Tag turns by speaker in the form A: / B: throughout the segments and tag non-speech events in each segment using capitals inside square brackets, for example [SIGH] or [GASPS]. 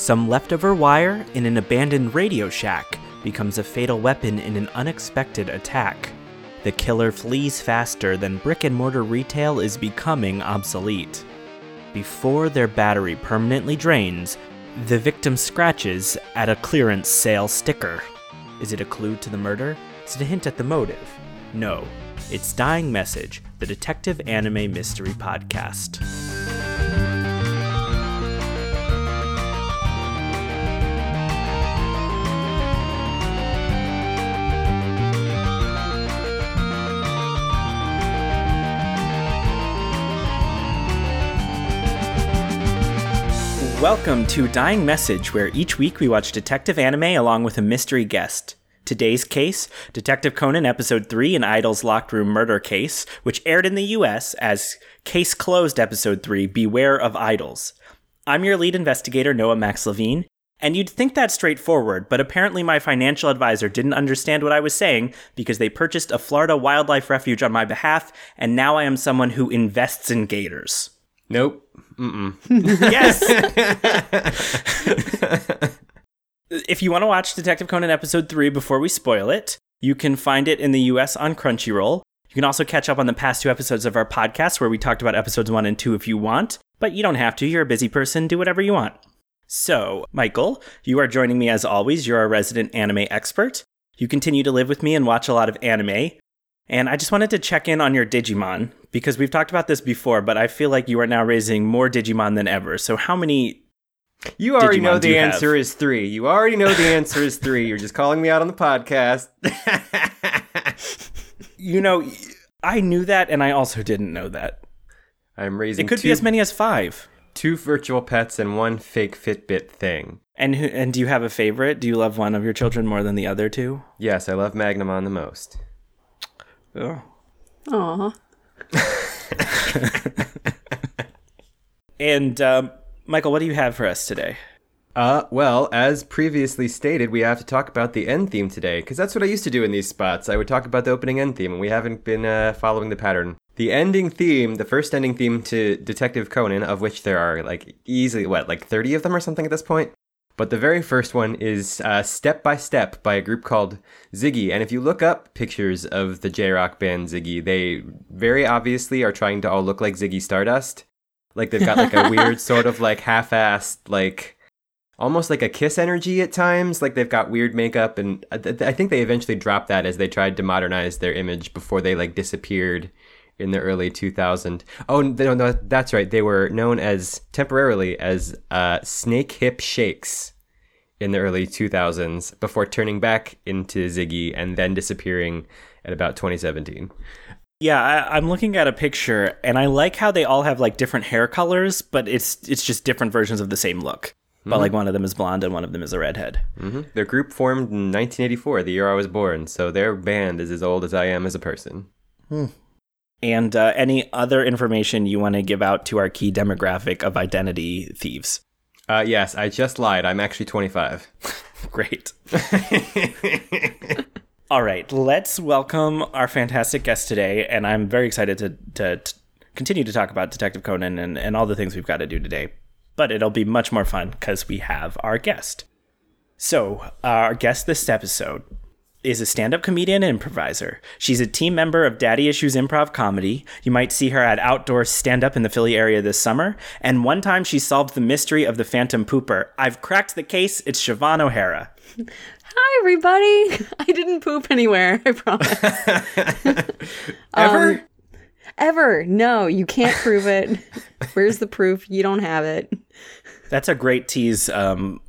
A: Some leftover wire in an abandoned Radio Shack becomes a fatal weapon in an unexpected attack. The killer flees faster than brick and mortar retail is becoming obsolete. Before their battery permanently drains, the victim scratches at a clearance sale sticker. Is it a clue to the murder? Is it a hint at the motive? No. It's Dying Message, the detective anime mystery podcast. Welcome to Dying Message, where each week we watch detective anime along with a mystery guest. Today's case, Detective Conan Episode 3, an Idol's Locked Room Murder Case, which aired in the US as Case Closed Episode 3, Beware of Idols. I'm your lead investigator, Noah Max Levine, and you'd think that's straightforward, but apparently my financial advisor didn't understand what I was saying because they purchased a Florida wildlife refuge on my behalf, and now I am someone who invests in gators.
B: Nope. Mm-mm. [LAUGHS]
A: Yes. [LAUGHS] if you want to watch Detective Conan episode 3 before we spoil it, you can find it in the US on Crunchyroll. You can also catch up on the past two episodes of our podcast where we talked about episodes 1 and 2 if you want, but you don't have to. You're a busy person, do whatever you want. So, Michael, you are joining me as always. You're our resident anime expert. You continue to live with me and watch a lot of anime. And I just wanted to check in on your Digimon because we've talked about this before, but I feel like you are now raising more Digimon than ever. So, how many
B: You already
A: Digimon
B: know the
A: you have?
B: answer is three. You already know the answer is three. You're just calling me out on the podcast. [LAUGHS]
A: You know, I knew that, and I also didn't know that.
B: I'm raising
A: It could
B: two,
A: be as many as five.
B: two virtual pets and one fake Fitbit thing.
A: And who, and do you have a favorite? Do you love one of your children more than the other two?
B: Yes, I love Magnamon the most.
A: Oh.
C: Aw. [LAUGHS]
A: And um, Michael, what do you have for us today?
B: Uh, well, as previously stated, we have to talk about the end theme today, because that's what I used to do in these spots. I would talk about the opening end theme, and we haven't been uh, following the pattern. The ending theme, the first ending theme to Detective Conan, of which there are like easily, what, like 30 of them or something at this point? But the very first one is uh, Step by Step by a group called Ziggy. And if you look up pictures of the J Rock band Ziggy, they very obviously are trying to all look like Ziggy Stardust. Like they've got like a weird [LAUGHS] sort of like half assed, like almost like a kiss energy at times. Like they've got weird makeup. And I, th- I think they eventually dropped that as they tried to modernize their image before they like disappeared in the early 2000s. oh no, no that's right they were known as temporarily as uh, snake hip shakes in the early 2000s before turning back into ziggy and then disappearing at about 2017
A: Yeah, I, I'm looking at a picture, and I like how they all have like different hair colors, but it's it's just different versions of the same look. But like one of them is blonde and one of them is a redhead.
B: hmm their group formed in 1984 the year i was born so their band is as old as i am as a person
A: And uh, any other information you want to give out to our key demographic of identity thieves?
B: uh, yes i just lied i'm actually 25 [LAUGHS]
A: Great. [LAUGHS] All right, let's welcome our fantastic guest today, and I'm very excited to, to, to continue to talk about Detective Conan and, and all the things we've got to do today. But it'll be much more fun because we have our guest. So, our guest this episode is a stand up comedian and improviser. She's a team member of Daddy Issues Improv Comedy. You might see her at outdoor stand up in the Philly area this summer. And one time she solved the mystery of the Phantom Pooper. I've cracked the case. It's Siobhan O'Hara.
C: Hi, everybody. [LAUGHS] I didn't poop anywhere. I promise. [LAUGHS]
B: ever
C: Ever? No, you can't prove it. [LAUGHS] Where's the proof? You don't have it.
A: That's a great tease um,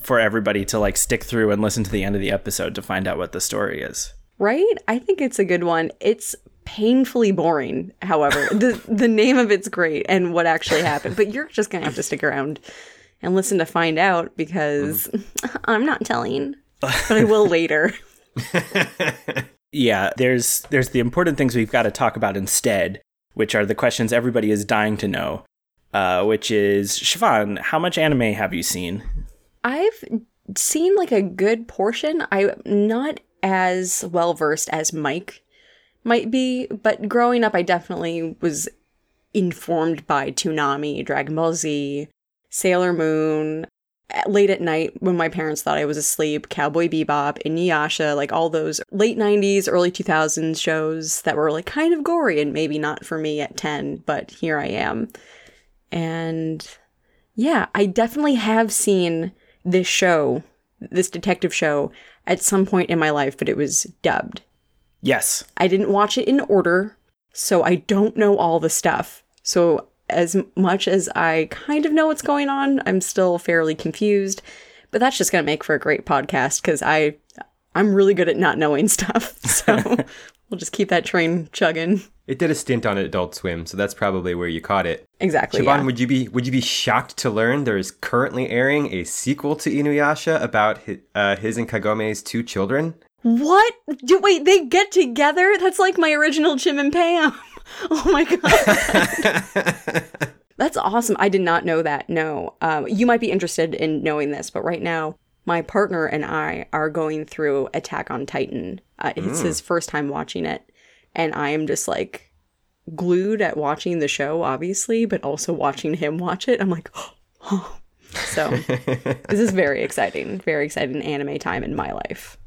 A: for everybody to like stick through and listen to the end of the episode to find out what the story is.
C: Right? I think it's a good one. It's painfully boring, however. [LAUGHS] the the name of it's great and what actually happened. But you're just gonna have to stick around and listen to find out because [LAUGHS] I'm not telling. But I will later. [LAUGHS]
A: Yeah, there's there's the important things we've got to talk about instead, which are the questions everybody is dying to know. Uh, which is Siobhan, how much anime have you seen?
C: I've seen like a good portion. I'm not as well versed as Mike might be, but growing up, I definitely was informed by Toonami, Dragon Ball Z, Sailor Moon, late at night when my parents thought I was asleep, Cowboy Bebop, Inuyasha, like all those late 90s, early 2000s shows that were like kind of gory and maybe not for me at 10, but here I am. And yeah, I definitely have seen this show, this detective show, at some point in my life, but it was dubbed.
A: Yes.
C: I didn't watch it in order, so I don't know all the stuff. So, as much as I kind of know what's going on, I'm still fairly confused. But that's just going to make for a great podcast because I, I'm really good at not knowing stuff. [LAUGHS] So [LAUGHS] we'll just keep that train chugging.
B: It did a stint on Adult Swim, so that's probably where you caught it.
C: Exactly.
B: Siobhan,
C: yeah.
B: would you be would you be shocked to learn there is currently airing a sequel to Inuyasha about his, uh, his and Kagome's two children?
C: What? Do, wait, they get together? That's like my original Jim and Pam. [LAUGHS] Oh my god. That's awesome. I did not know that. No. Um, you might be interested in knowing this, but right now, my partner and I are going through Attack on Titan. Uh, it's his first time watching it. And I am just like glued at watching the show, obviously, but also watching him watch it. I'm like, oh. [GASPS] So [LAUGHS] this is very exciting. Very exciting anime time in my life.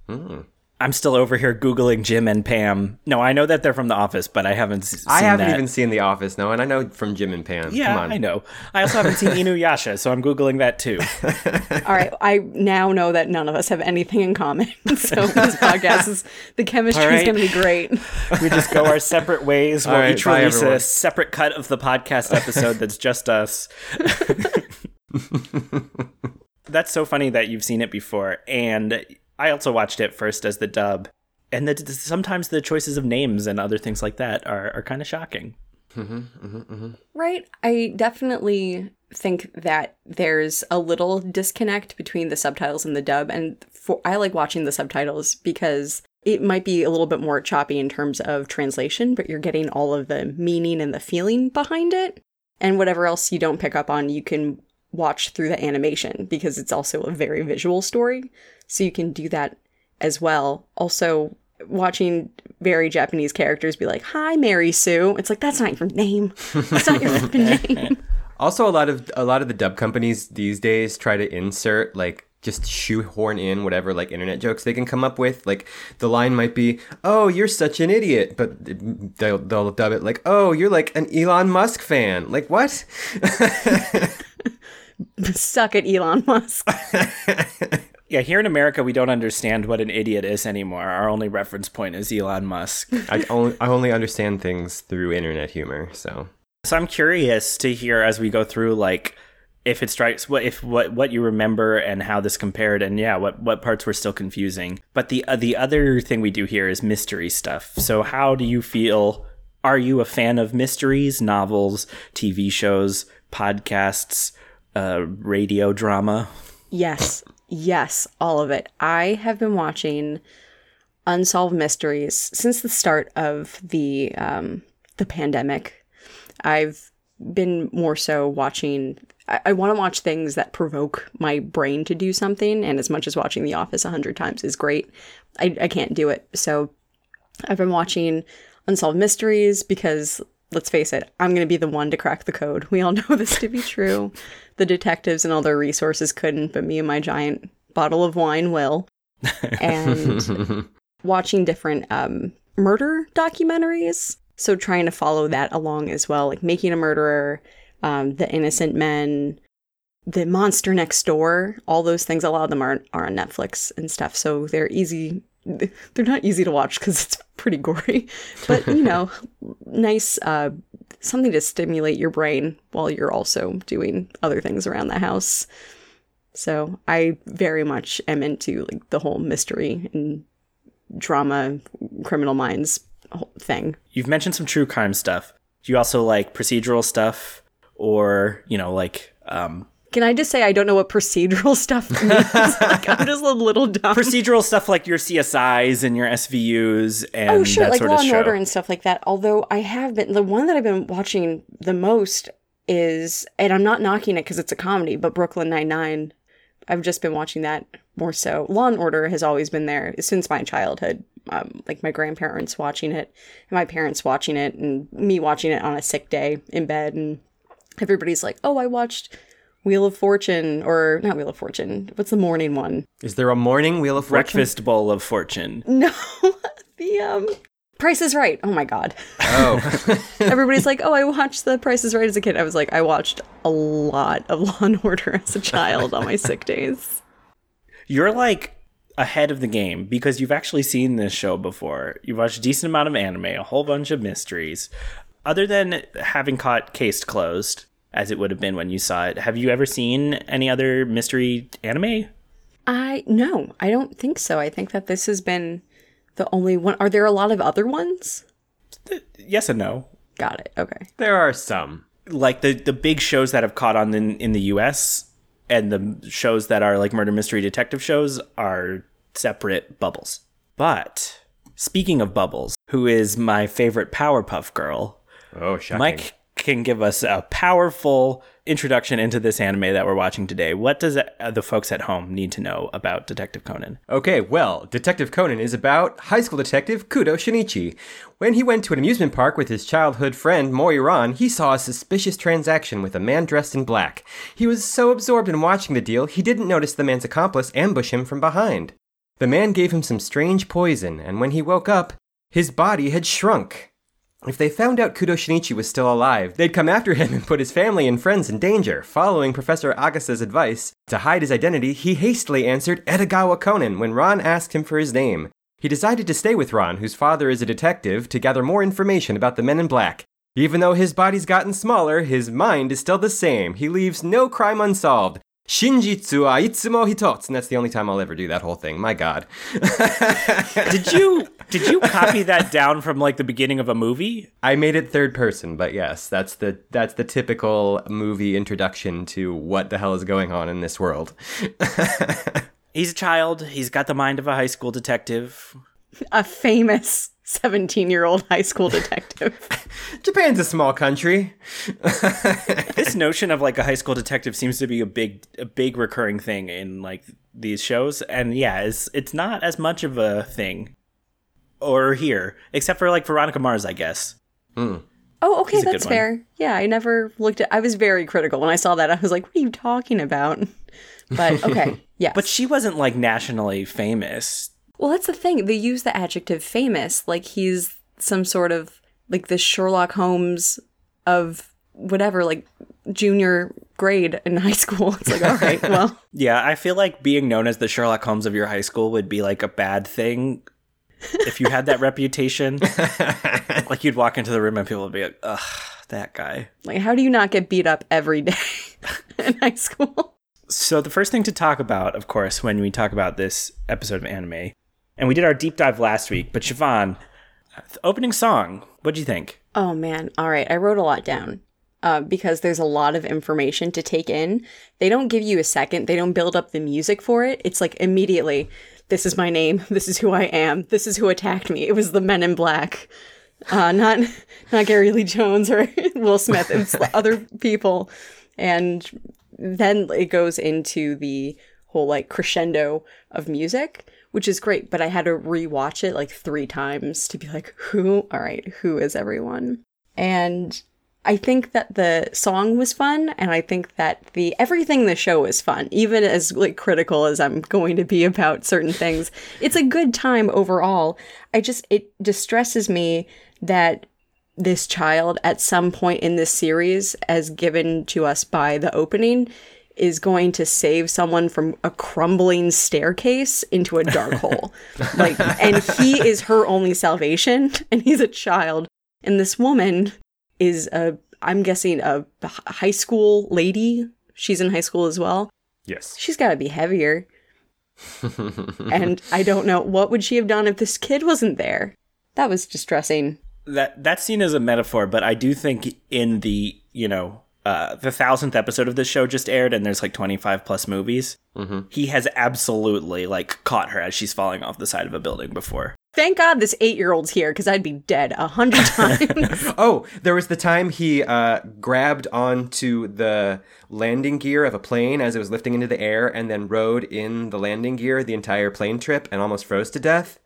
A: I'm still over here Googling Jim and Pam. No, I know that they're from The Office, but I haven't s- seen
B: I haven't
A: that.
B: even seen The Office, no, and I know from Jim and Pam.
A: Yeah,
B: Come on.
A: I know. I also haven't seen [LAUGHS] Inuyasha, so I'm Googling that too.
C: All right, I now know that none of us have anything in common. [LAUGHS] so [LAUGHS] this podcast is the chemistry
A: All
C: is going to be great.
A: We just go our separate ways. We'll
B: All right,
A: each
B: bye,
A: release
B: everyone.
A: a separate cut of the podcast episode that's just us. that's so funny that you've seen it before. And I also watched it first as the dub. And that sometimes the choices of names and other things like that are, are kind of shocking. Mm-hmm, mm-hmm, mm-hmm.
C: Right. I definitely think that there's a little disconnect between the subtitles and the dub and for I like watching the subtitles because it might be a little bit more choppy in terms of translation, but you're getting all of the meaning and the feeling behind it. And whatever else you don't pick up on, you can watch through the animation because it's also a very visual story. So you can do that as well. Also, watching very Japanese characters be like, "Hi, Mary Sue." It's like that's not your name. That's not your [LAUGHS] name.
B: Also, a lot of a lot of the dub companies these days try to insert like just shoehorn in whatever like internet jokes they can come up with. Like the line might be, "Oh, you're such an idiot," but they'll they'll dub it like, "Oh, you're like an Elon Musk fan." Like what? [LAUGHS]
C: Suck it, Elon Musk. [LAUGHS]
A: Yeah, here in America, we don't understand what an idiot is anymore. Our only reference point is Elon Musk. [LAUGHS]
B: I only I only understand things through internet humor. So
A: So I'm curious to hear as we go through, like, if it strikes what if what what you remember and how this compared, and yeah, what what parts were still confusing. But the uh, the other thing we do here is mystery stuff. So how do you feel? Are you a fan of mysteries, novels, TV shows, podcasts, uh, radio drama?
C: Yes, yes, all of it. I have been watching Unsolved Mysteries since the start of the um, the pandemic. I've been more so watching. I, I want to watch things that provoke my brain to do something, and as much as watching The Office a hundred times is great, I, I can't do it. So I've been watching Unsolved Mysteries because let's face it, I'm going to be the one to crack the code. We all [LAUGHS] know this to be true. The detectives and all their resources couldn't, but me and my giant bottle of wine will. And [LAUGHS] watching different um, murder documentaries. So trying to follow that along as well, like Making a Murderer, um, The Innocent Men, The Monster Next Door, all those things. A lot of them are, are on Netflix and stuff. So they're easy. [LAUGHS] They're not easy to watch because it's pretty gory, but you know, [LAUGHS] nice uh, something to stimulate your brain while you're also doing other things around the house. So I very much am into like the whole mystery and drama, criminal minds thing.
A: You've mentioned some true crime stuff. Do you also like procedural stuff, or you know, like um,
C: Can I just say I don't know what procedural [LAUGHS] stuff means? like, I'm [LAUGHS] just a little dumb.
A: procedural stuff like your CSIs and your SVUs and
C: oh, sure, like Law and. Order and stuff like that. Although I have been the one that I've been watching the most is, and I'm not knocking it because it's a comedy, but Brooklyn Nine Nine. I've just been watching that more so. Law and Order has always been there since my childhood. Um, like my grandparents watching it, and my parents watching it, and me watching it on a sick day in bed, and everybody's like, "Oh, I watched Wheel of Fortune, or not Wheel of Fortune. What's the morning one?
B: Is there a morning Wheel of Fortune?
A: Breakfast bowl of fortune.
C: No, [LAUGHS] the um, Price is Right. Oh my god.
B: Oh, [LAUGHS]
C: Everybody's like, "Oh, I watched The Price is Right as a kid." I was like, I watched a lot of Law and Order as a child on my sick days.
A: You're like ahead of the game because you've actually seen this show before. You've watched a decent amount of anime, a whole bunch of mysteries. Other than having caught Case Closed, as it would have been when you saw it, have you ever seen any other mystery anime?
C: I no, I don't think so. I think that this has been the only one. Are there a lot of other ones?
A: Yes and no.
C: Got it. Okay.
B: there are some.
A: Like the the big shows that have caught on in, in the US and the shows that are like murder mystery detective shows are separate bubbles. But speaking of bubbles, who is my favorite Powerpuff Girl,
B: Oh, shocking.
A: Mike can give us a powerful introduction into this anime that we're watching today. What does uh, the folks at home need to know about Detective Conan?
B: Okay, well, Detective Conan is about high school detective Kudo Shinichi. When he went to an amusement park with his childhood friend Mori Ran, he saw a suspicious transaction with a man dressed in black. He was so absorbed in watching the deal, he didn't notice the man's accomplice ambush him from behind. The man gave him some strange poison, and when he woke up, his body had shrunk. If they found out Kudo Shinichi was still alive, they'd come after him and put his family and friends in danger. Following Professor Agasa's advice to hide his identity, he hastily answered Edogawa Conan when Ran asked him for his name. He decided to stay with Ran, whose father is a detective, to gather more information about the men in black. Even though his body's gotten smaller, his mind is still the same. He leaves no crime unsolved. Shinjitsu wa itsumo hitotsu. And that's the only time I'll ever do that whole thing. My god. [LAUGHS]
A: Did you did you copy that [LAUGHS] down from like the beginning of a movie?
B: I made it third person, but yes, that's the that's the typical movie introduction to what the hell is going on in this world. [LAUGHS]
A: He's a child. He's got the mind of a high school detective.
C: A famous 17 year old high school detective. [LAUGHS]
B: Japan's a small country.
A: this notion of like a high school detective seems to be a big a big recurring thing in like these shows and yeah it's it's not as much of a thing or here except for like veronica mars i guess hmm.
C: Oh, okay,
A: He's a good
C: that's fair. Yeah, I never looked at I was very critical when I saw that. I was like, what are you talking about? [LAUGHS] But okay, yeah.
A: but she wasn't like nationally famous
C: well, that's the thing. They use the adjective famous like he's some sort of like the Sherlock Holmes of whatever, like junior grade in high school. [LAUGHS] It's like, all right, well, [LAUGHS]
A: yeah i feel like being known as the sherlock holmes of your high school would be like a bad thing if you had that reputation [LAUGHS] like you'd walk into the room and people would be like ugh that guy
C: like how do you not get beat up every day [LAUGHS] in high school?
A: So the first thing to talk about, of course, when we talk about this episode of anime, and we did our deep dive last week, but Siobhan, opening song, what do you think?
C: Oh man. All right. I wrote a lot down uh, because there's a lot of information to take in. They don't give you a second, they don't build up the music for it. It's like immediately, this is my name, this is who I am, this is who attacked me. It was the men in black. Uh, not not Gary Lee Jones or [LAUGHS] Will Smith. It's [LAUGHS] other people, and then it goes into the whole like crescendo of music, which is great. But I had to rewatch it like three times to be like, who? All right, who is everyone? And I think that the song was fun, and I think that the everything in the show is fun, even as like critical as I'm going to be about certain things. It's a good time overall. I just it distresses me that this child at some point in this series, as given to us by the opening, is going to save someone from a crumbling staircase into a dark [LAUGHS] hole. Like, and he is her only salvation, [LAUGHS] and he's a child. And this woman is a, I'm guessing, a high school lady. She's in high school as well.
B: Yes.
C: She's got to be heavier. [LAUGHS] and I don't know what would she have done if this kid wasn't there. That was distressing.
A: That that scene is a metaphor, but I do think in the you know uh, the thousandth episode of this show just aired, and there's like 25 plus movies. He has absolutely like caught her as she's falling off the side of a building before.
C: Thank God this eight year old's here because I'd be dead a hundred [LAUGHS] times. [LAUGHS]
B: Oh, there was the time he uh, grabbed onto the landing gear of a plane as it was lifting into the air and then rode in the landing gear the entire plane trip and almost froze to death.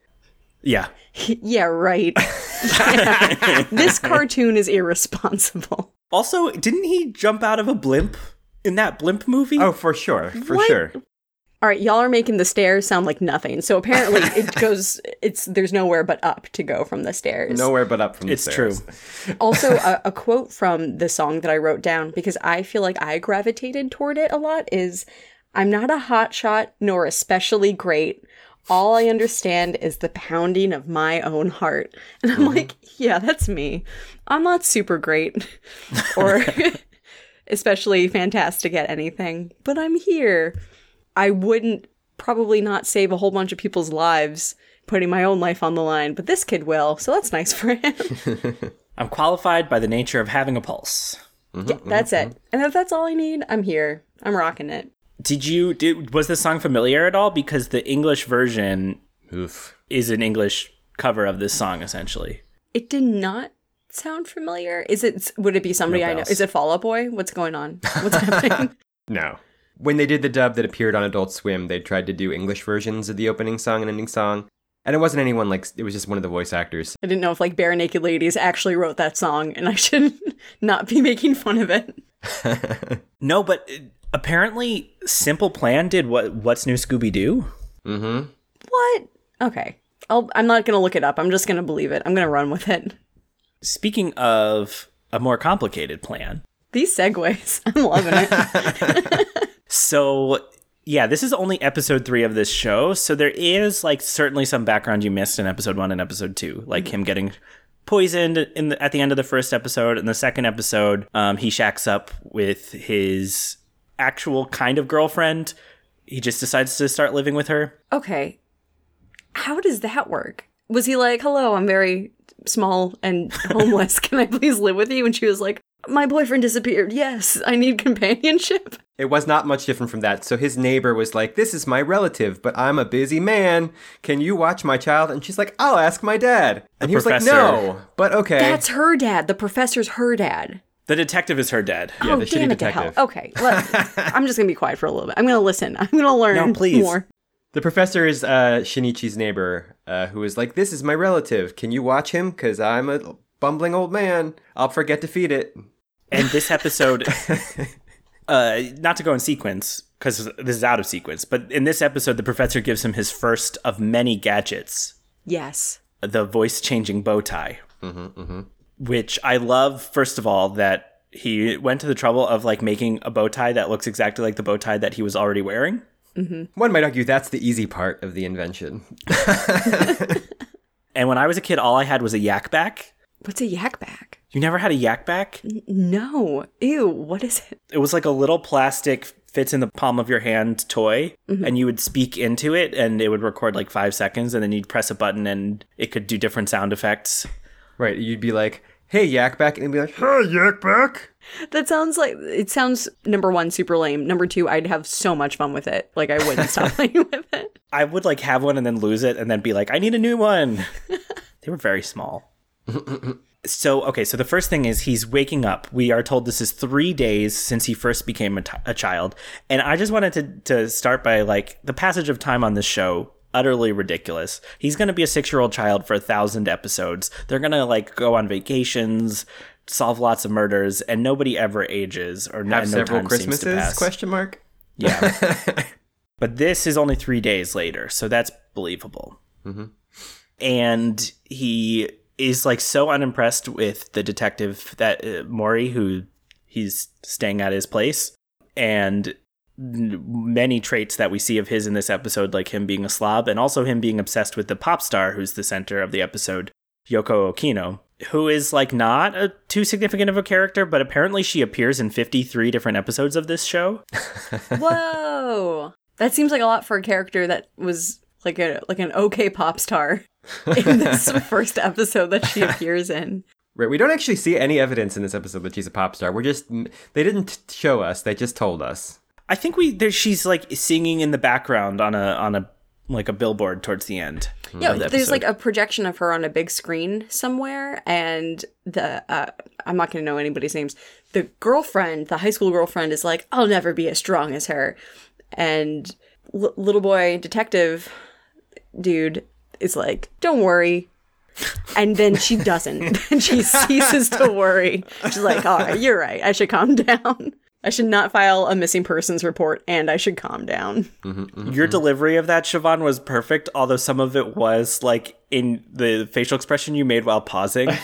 A: Yeah,
C: yeah, right. Yeah. [LAUGHS] This cartoon is irresponsible.
A: Also, didn't he jump out of a blimp In that blimp movie?
B: Oh, for sure, for
C: What?
B: sure.
C: All right, y'all are making the stairs sound like nothing. So apparently [LAUGHS] it goes it's there's nowhere but up to go from the stairs.
B: Nowhere but up from the
A: It's
B: stairs. It's [LAUGHS] true.
C: also a, a quote from the song that I wrote down because I feel like I gravitated toward it a lot is I'm not a hot shot nor especially great. All I understand is the pounding of my own heart. And I'm mm-hmm. like, yeah, that's me. I'm not super great or [LAUGHS] especially fantastic at anything, but I'm here. I wouldn't probably not save a whole bunch of people's lives putting my own life on the line, but this kid will, so that's nice for him. [LAUGHS] [LAUGHS]
A: I'm qualified by the nature of having a pulse.
C: Mm-hmm, yeah, mm-hmm, that's it. Mm-hmm. And if that's all I need, I'm here. I'm rocking it.
A: Did you did was this song familiar at all? Because the English version
B: Oof.
A: is an English cover of this song essentially.
C: It did not sound familiar. Is it? Would it be somebody
A: No
C: I know? Is it Fall Out Boy? What's going on? What's happening? [LAUGHS]
B: No. When they did the dub that appeared on Adult Swim, they tried to do English versions of the opening song and ending song. And it wasn't anyone like, it was just one of the voice actors.
C: I didn't know if like Bare Naked Ladies actually wrote that song, and I should [LAUGHS] not be making fun of it. [LAUGHS]
A: No, but uh, apparently Simple Plan did what What's New Scooby Doo?
B: Mm hmm.
C: What? Okay. I'll, I'm not gonna look it up. I'm just gonna believe it. I'm gonna run with it.
A: Speaking of a more complicated plan.
C: These segues, [LAUGHS] I'm loving it.
A: So, yeah, this is only episode 3 of this show, so there is like certainly some background you missed in episode 1 and episode 2, like him getting poisoned in the, at the end of the first episode. In the second episode, um, he shacks up with his actual kind of girlfriend. He just decides to start living with her.
C: okay. How does that work? Was he like, hello, I'm very small and homeless. [LAUGHS] Can I please live with you? And she was like, my boyfriend disappeared. Yes, I need companionship.
B: It was not much different from that. So his neighbor was like, This is my relative, but I'm a busy man. Can you watch my child? And she's like, I'll ask my dad. And he was like. No, but okay.
C: That's her dad. The professor's her dad.
A: The detective is her dad.
B: Yeah,
C: oh,
B: the shitty
C: damn it to hell. Okay, let, [LAUGHS] I'm just gonna be quiet for a little bit. I'm gonna listen. I'm gonna learn
A: No, please.
C: more.
B: The professor is uh, Shinichi's neighbor, uh, who is like, This is my relative. Can you watch him? Because I'm a bumbling old man. I'll forget to feed it.
A: And this episode, [LAUGHS] uh, not to go in sequence because this is out of sequence, but in this episode, the professor gives him his first of many gadgets
C: Yes.
A: the voice changing bow tie. Mm-hmm, mm-hmm. Which I love, first of all, that he went to the trouble of like making a bow tie that looks exactly like the bow tie that he was already wearing. Mm-hmm.
B: One might argue that's the easy part of the invention. [LAUGHS]
A: And when I was a kid, all I had was a Yak Bak.
C: What's a Yak Bak?
A: You never had a Yak Bak?
C: No. Ew. What is it?
A: It was like a little plastic fits in the palm of your hand toy mm-hmm. and you would speak into it and it would record like 5 seconds and then you'd press a button and it could do different sound effects.
B: Right, you'd be like, Hey, Yak Bak. And he'd be like, Hey, Yak Bak.
C: That sounds like it sounds number one super lame. Number two, I'd have so much fun with it. Like I wouldn't stop [LAUGHS] playing with it.
A: I would like have one and then lose it and then be like I need a new one. [LAUGHS] they were very small. [LAUGHS] so, okay, so the first thing is he's waking up. We are told this is 3 days since he first became a, t- a child. And I just wanted to to start by like the passage of time on this show utterly ridiculous. He's going to be a 6-year-old child for a 1000 episodes. They're going to like go on vacations, solve lots of murders and nobody ever ages or no,
B: Have
A: no
B: several
A: to
B: Christmases? Question mark.
A: Yeah. [LAUGHS] but this is only three days later, so that's believable. Mm-hmm. And he is like so unimpressed with the detective that uh, Mori, who he's staying at his place, and many traits that we see of his in this episode, like him being a slob, and also him being obsessed with the pop star who's the center of the episode, Yoko Okino, who is like not a too significant of a character, but apparently she appears in 53 different episodes of this show. [LAUGHS]
C: Whoa. That seems like a lot for a character that was like a like an okay pop star in this [LAUGHS] first episode that she appears in.
B: Right, we don't actually see any evidence in this episode that she's a pop star. We're just they didn't show us; they just told us.
A: I think we there she's like singing in the background on a on a like a billboard towards the end.
C: Yeah,
A: the
C: there's like a projection of her on a big screen somewhere, and the uh, I'm not gonna know anybody's names. The girlfriend, the high school girlfriend, is like, "I'll never be as strong as her," and l- little boy detective dude is like, "Don't worry." And then she doesn't. [LAUGHS] Then she ceases to worry. She's like, "All right, you're right. I should calm [LAUGHS] down." I should not file a missing persons report and I should calm down.
A: Mm-hmm, Your delivery of that, Siobhan, was perfect, although some of it was like in the facial expression you made while pausing. [LAUGHS]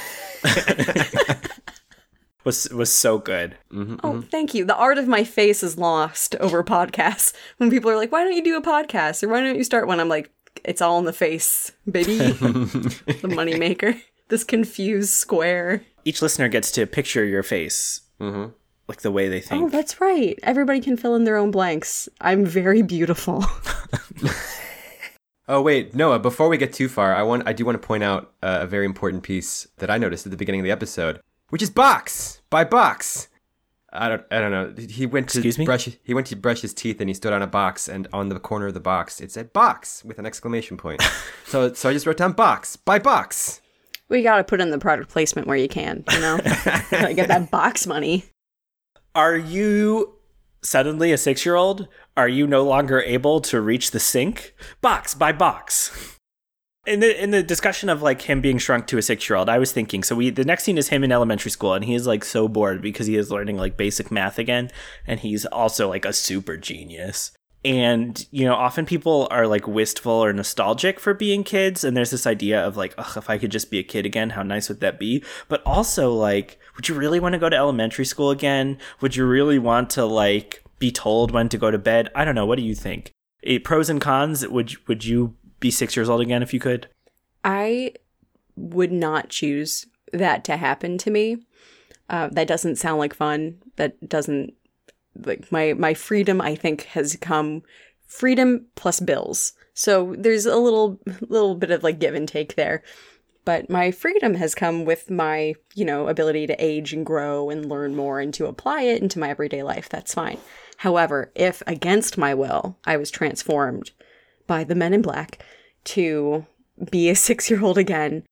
A: was was so good.
C: Mm-hmm, oh, mm-hmm. thank you. The art of my face is lost over podcasts. When people are like, why don't you do a podcast? Or why don't you start one? I'm like, it's all in the face, baby. [LAUGHS] the moneymaker. This confused square.
A: Each listener gets to picture your face, like the way they think.
C: Oh, that's right. Everybody can fill in their own blanks. I'm very beautiful. [LAUGHS]
B: Oh wait, Noah. Before we get too far, I want I do want to point out uh, a very important piece that I noticed at the beginning of the episode, which is Box by Box. I don't I don't know. He went to
A: Excuse me?
B: brush he went to brush his teeth and he stood on a box and on the corner of the box it said box with an exclamation point. [LAUGHS] so so I just wrote down box by box.
C: we gotta put in the product placement where you can, you know? [LAUGHS] get that box money.
A: Are you suddenly a six year old? Are you no longer able to reach the sink? Box by box. In the in the discussion of like him being shrunk to a six year old, I was thinking so we the next scene is him in elementary school and he is like so bored because he is learning like basic math again and he's also like a super genius. And you know, often people are like wistful or nostalgic for being kids, and there's this idea of like, Ugh, if I could just be a kid again, how nice would that be? But also like, would you really want to go to elementary school again? Would you really want to like be told when to go to bed? I don't know. What do you think? Eh, pros and cons. Would would you be six years old again if you could?
C: I would not choose that to happen to me. Uh, that doesn't sound like fun. That doesn't like my my freedom. I think has come freedom plus bills. So there's a little little bit of like give and take there. But my freedom has come with my, you know, ability to age and grow and learn more and to apply it into my everyday life. That's fine. However, if against my will I was transformed by the men in black to be a [LAUGHS] six year old again,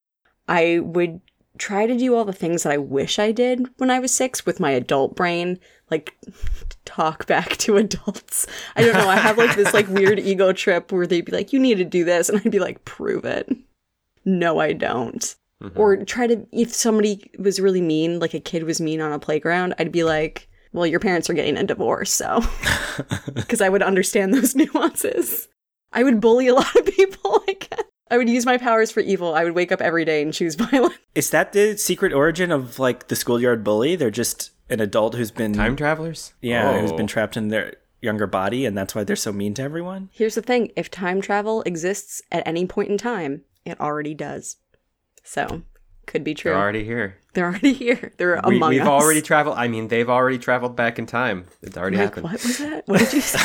C: I would try to do all the things that I wish I did when I was six with my adult brain, like [LAUGHS] talk back to adults. I don't know. I have like this like weird [LAUGHS] ego trip where they'd be like, you need to do this. And I'd be like, prove it. No, I don't. Mm-hmm. Or try to, if somebody was really mean, like a kid was mean on a playground, I'd be like, well, your parents are getting a divorce, so. Because I would understand those nuances. I would bully a [LAUGHS] lot of people, I guess. I would use my powers for evil. I would wake up every day and choose [LAUGHS] violence.
A: Is that the secret origin of like the schoolyard bully? They're just an adult who's been
B: Time travelers?
A: yeah, who's been oh. trapped in their younger body, and that's why they're so mean to everyone.
C: Here's the thing if time travel exists at any point in time, it already does. So, could be true.
B: They're already here.
C: They're already here. They're
B: We,
C: among
B: we've
C: us.
B: already traveled. I mean, they've already traveled back in time. It's already
C: Like,
B: happened.
C: what was that? What did you [LAUGHS] say?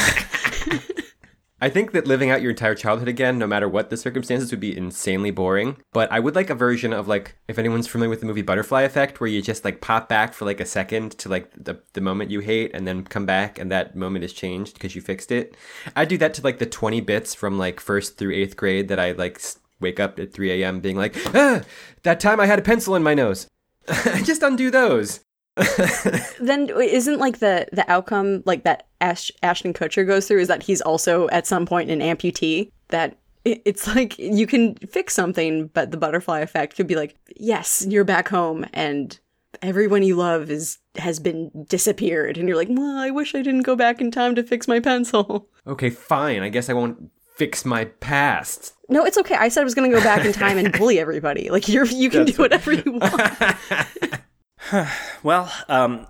B: I think that living out your entire childhood again, no matter what the circumstances, would be insanely boring. But I would like a version of like, if anyone's familiar with the movie Butterfly Effect, where you just like pop back for like a second to like the, the moment you hate and then come back and that moment is changed because you fixed it. I'd do that to like the 20 bits from like first through eighth grade that I like wake up at 3 a.m. being like, ah, that time I had a pencil in my nose. [LAUGHS] just undo those.
C: Then isn't like the the outcome like that Ash, Ashton Kutcher goes through is that he's also at some point an amputee? That it- it's like you can fix something but the butterfly effect could be like yes you're back home and everyone you love is has been disappeared. And you're like well I wish I didn't go back in time to fix my pencil.
B: Okay, fine. I guess I won't fix my past.
C: no it's okay. I said I was gonna go back in time and [LAUGHS] bully everybody. Like you're you can do whatever you want [LAUGHS] [SIGHS]
A: Well, um,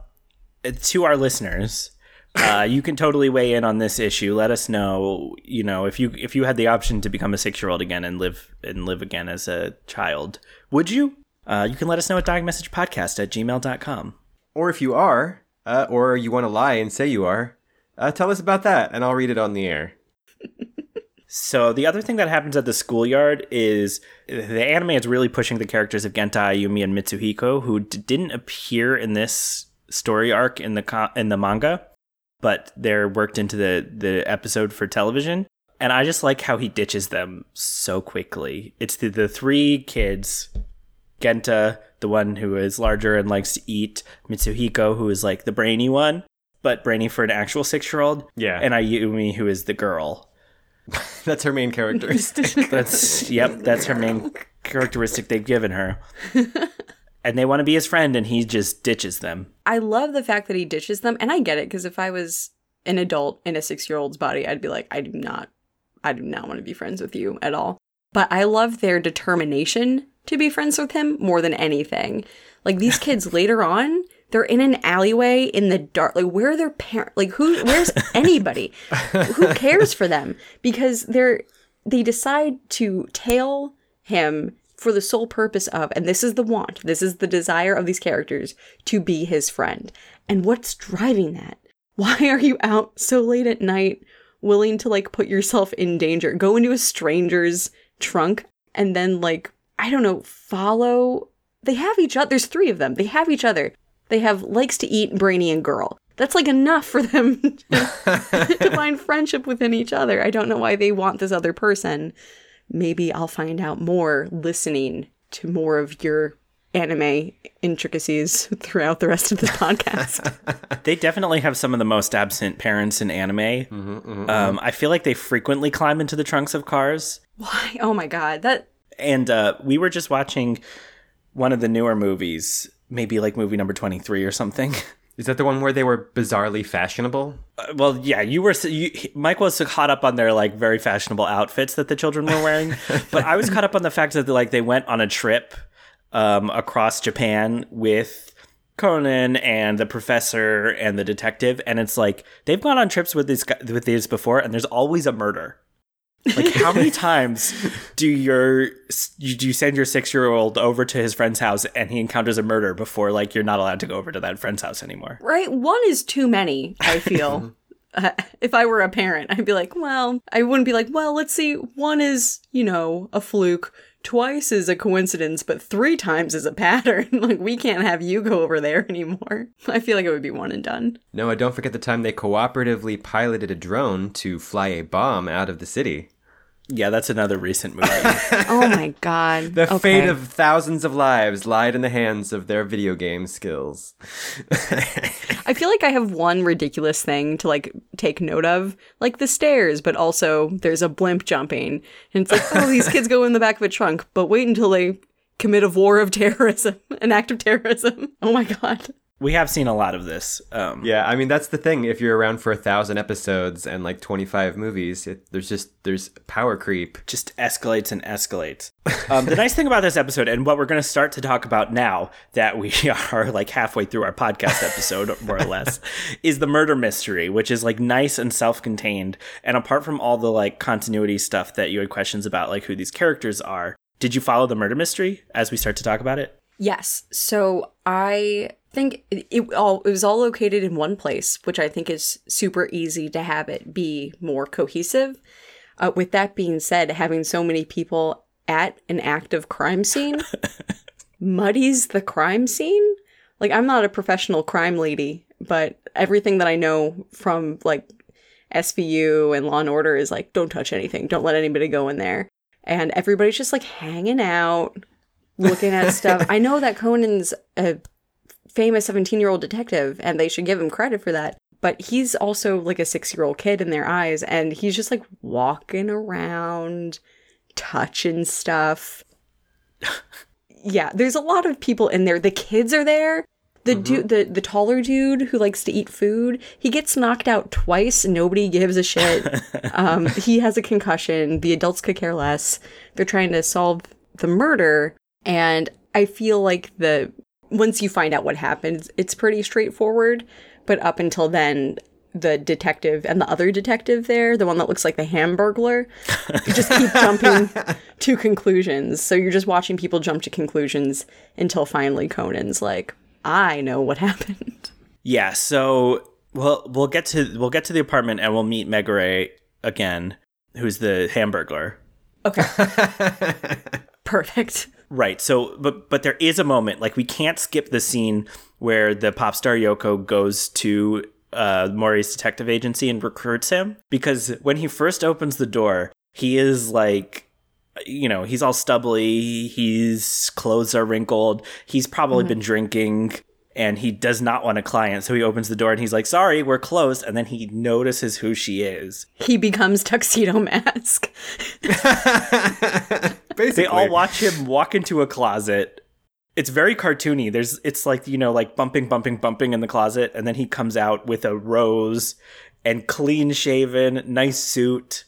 A: to our listeners, uh, you can totally weigh in on this issue. Let us know, you know, if you if you had the option to become a six year old again and live and live again as a child, would you? Uh, you can let us know at dogmessagepodcast at gmail.com.
B: Or if you are, uh, or you want to lie and say you are, uh, tell us about that, and I'll read it on the air.
A: So the other thing that happens at the schoolyard is the anime is really pushing the characters of Genta, Ayumi, and Mitsuhiko, who d- didn't appear in this story arc in the co- in the manga, but they're worked into the the episode for television. And I just like how he ditches them so quickly. It's the, the three kids Genta, the one who is larger and likes to eat, Mitsuhiko, who is like the brainy one, but brainy for an actual six year old,
B: Yeah.
A: and Ayumi, who is the girl. [LAUGHS]
B: That's her main characteristic. [LAUGHS]
A: That's yep. That's her main characteristic they've given her. [LAUGHS] and they want to be his friend, and he just ditches them.
C: I love the fact that he ditches them, and I get it because if I was an adult in a six year old's body, I'd be like, I do not, I do not want to be friends with you at all. But I love their determination to be friends with him more than anything. Like these kids later on, they're in an alleyway in the dark. Like where are their parents? Like who? Where's [LAUGHS] anybody? who cares for them? Because they're they decide to tail him for the sole purpose of, and this is the want, this is the desire of these characters to be his friend. And what's driving that? Why are you out so late at night, willing to like put yourself in danger? Go into a stranger's trunk and then like, I don't know, follow. They have each other. There's three of them. They have each other. They have likes to eat, brainy, and girl. That's like enough for them [LAUGHS] to, to [LAUGHS] find friendship within each other. I don't know why they want this other person maybe I'll find out more listening to more of your anime intricacies [LAUGHS] throughout the rest of the podcast.
A: they definitely have some of the most absent parents in anime. Mm-hmm, mm-hmm. Um, I feel like they frequently climb into the trunks of cars.
C: Why? Oh my god, that.
A: And uh, we were just watching one of the newer movies, maybe like movie number twenty three or something. [LAUGHS]
B: Is that the one where they were bizarrely fashionable?
A: Uh, well, yeah, you were. You, Mike was caught up on their like very fashionable outfits that the children were wearing, [LAUGHS] but I was caught up on the fact that like they went on a trip um, across Japan with Conan and the professor and the detective, and it's like they've gone on trips with these with these before, and there's always a murder. Like how many times do your do you send your six year old over to his friend's house and he encounters a murder before like you're not allowed to go over to that friend's house anymore?
C: Right, one is too many. I [LAUGHS] feel. uh, if I were a parent, I'd be like, well, I wouldn't be like, well, let's see. One is you know a fluke. Twice is a coincidence, but three times is a pattern. [LAUGHS] like, we can't have you go over there [LAUGHS] anymore. I feel like it would be one and done.
B: No, I don't forget the time they cooperatively piloted a drone to fly a bomb out of the city.
A: Yeah, that's another recent movie. [LAUGHS]
C: oh my god.
B: The okay. fate of thousands of lives lied in the hands of their video game skills. [LAUGHS]
C: I feel like I have one ridiculous thing to like take note of, like the stairs, but also there's a blimp jumping. And it's like, oh, these kids go in the back of a trunk, but wait until they commit a war of terrorism, [LAUGHS] an act of terrorism. Oh my god
A: we have seen a lot of this. Um,
B: yeah, I mean that's the thing. If you're around for a thousand episodes and like 25 movies, it, there's just there's power creep.
A: Just escalates and escalates. Um, the nice thing about this episode, and what we're going to start to talk about now that we [LAUGHS] are like halfway through our podcast episode, more or less, [LAUGHS] is the murder mystery, which is like nice and self-contained. And apart from all the like continuity stuff that you had questions about, like who these characters are, did you follow the murder mystery as we start to talk about it?
C: Yes. So I think it, it, all it was all located in one place, which I think is super easy to have it be more cohesive. Uh, with that being said, having so many people at an active crime scene [LAUGHS] muddies the crime scene. Like I'm not a professional crime lady, but everything that I know from like SVU and Law and Order is like don't touch anything, don't let anybody go in there. And everybody's just like hanging out, looking at stuff. [LAUGHS] I know that Conan's a famous 17 year old detective and they should give him credit for that. But he's also like a six year old kid in their eyes and he's just like walking around, touching stuff. [LAUGHS] yeah, there's a lot of people in there. The kids are there. The mm-hmm. dude, the, the taller dude who likes to eat food, he gets knocked out twice. Nobody gives a shit. [LAUGHS] um, he has a concussion. The adults could care less. They're trying to solve the murder, and I feel like the once you find out what happens, it's pretty straightforward. But up until then, the detective and the other detective there, the one that looks like the hamburglar, [LAUGHS] just keep jumping to conclusions. So you're just watching people jump to conclusions until finally Conan's like, I know what [LAUGHS] happened.
A: Yeah, so we'll we'll get to we'll get to the apartment and we'll meet Megure again, who's the hamburglar.
C: Okay. [LAUGHS] Perfect.
A: Right. So, but but there is a moment like we can't skip the scene where the pop star Yoko goes to uh, Mori's detective agency and recruits him because when he first opens the door, he is like you know, he's all stubbly, his clothes are wrinkled, he's probably mm-hmm. been drinking and he does not want a client. So he opens the door and he's like, sorry, we're closed. And then he notices who she is.
C: He becomes Tuxedo Mask. [LAUGHS]
A: Basically. They all watch him walk into a closet it's very cartoony. There's it's like, you know, like bumping, bumping, bumping in the closet, and then he comes out with a rose and clean shaven, nice suit.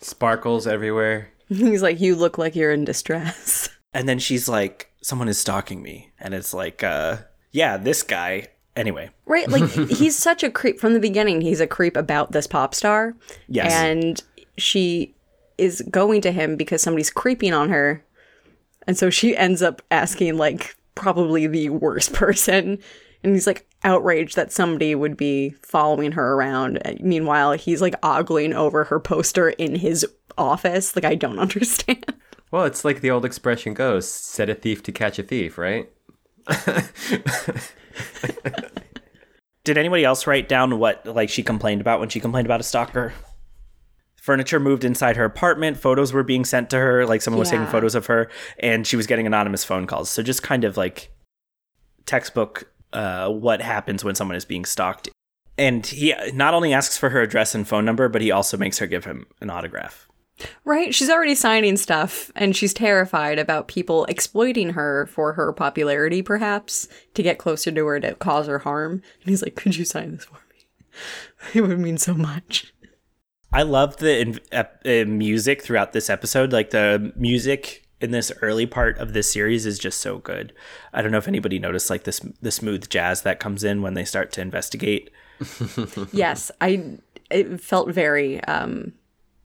B: Sparkles everywhere. [LAUGHS]
C: He's like, You look like you're in distress.
A: And then she's like, Someone is stalking me. And it's like, uh, yeah, this guy. Anyway.
C: Right? Like, [LAUGHS] he's such a creep. From the beginning, he's a creep about this pop star.
A: Yes.
C: And she is going to him because somebody's creeping on her. And so she ends up asking, like, probably the worst [LAUGHS] person. And he's like outraged that somebody would be following her around. And Meanwhile, he's like ogling over her poster in his office. Like, I don't [LAUGHS] understand.
B: Well, it's like the old expression goes set a thief to catch a thief, right? [LAUGHS]
A: Did anybody else write down what like she complained about when she complained about a stalker? Furniture moved inside her apartment, photos were being sent to her, like someone was taking photos of her, and she was getting anonymous phone calls. So just kind of like textbook uh, what happens when someone is being stalked. And he not only asks for her address and phone number, but he also makes her give him an autograph.
C: Right? She's already signing stuff and she's terrified about people exploiting her for her popularity, perhaps, to get closer to her to cause her harm. And he's like, Could you sign this for me? [LAUGHS] It would mean so much.
A: I love the uh, music throughout this episode. Like the music in this early part of this series is just so good. I don't know if anybody noticed like this the smooth jazz that comes in when they start to investigate. [LAUGHS]
C: yes, I. It felt very, um,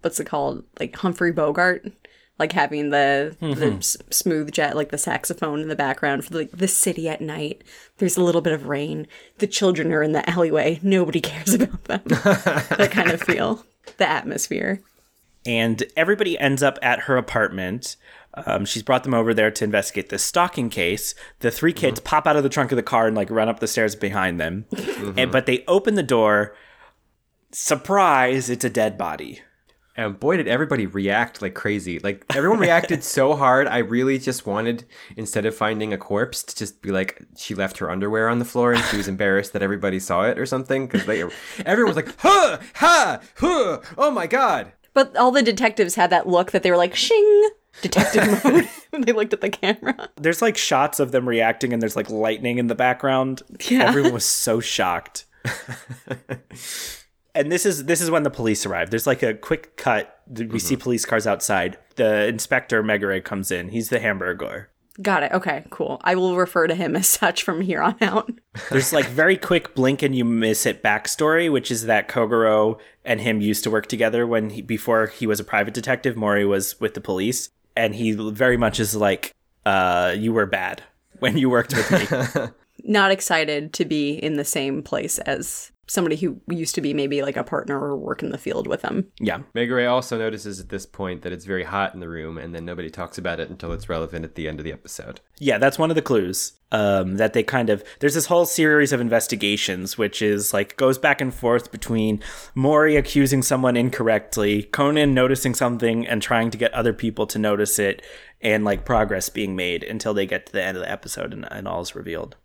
C: what's it called? Like Humphrey Bogart. Like having the, the s- smooth jet, like the saxophone in the background for like the city at night. There's a little bit of rain. The children are in the alleyway. Nobody [LAUGHS] cares about them. [LAUGHS] that kind of feel. The atmosphere.
A: and everybody ends up at her apartment. Um, she's brought them over there to investigate this stalking case. The three kids pop out of the trunk of the car and like run up the stairs behind them, and, but they open the door. Surprise! It's a dead body.
B: And boy, did everybody react like crazy. Like, everyone reacted so [LAUGHS] hard. I really just wanted, instead of finding a corpse, to just be like, she left her underwear on the floor and she was embarrassed that everybody saw it or something. Because they, everyone was like, huh, ha, huh, oh my God.
C: But all the detectives had that look that they were like, shing, detective [LAUGHS] mode when [LAUGHS] they looked at the camera.
A: There's like shots of them reacting, and there's like lightning in the background.
C: Yeah.
A: Everyone was so shocked. And this is this is when the police arrive. There's like a quick cut. We see police cars outside. The inspector Megure comes in. He's the hamburger.
C: Got it. Okay, cool. I will refer to him [LAUGHS] as such from here on out.
A: There's like very quick blink and you miss it backstory, which is that Kogoro and him used to work together when he before he was a private detective. Mori was with the police, and he very much is like, uh, "You were bad [LAUGHS] when you worked with me." [LAUGHS]
C: Not excited to be in the same place as somebody who used to be maybe like a partner or work in the field with them.
A: yeah,
B: Megure also notices at this point that it's very hot in the room, and then nobody talks about it until it's relevant at the end of the episode.
A: yeah. That's one of the clues. Um, that they kind of there's this whole series of investigations, which is like goes back and forth between Mori accusing someone incorrectly, Conan noticing something and trying to get other people to notice it, and like progress being made until they get to the end of the episode and, and all is revealed.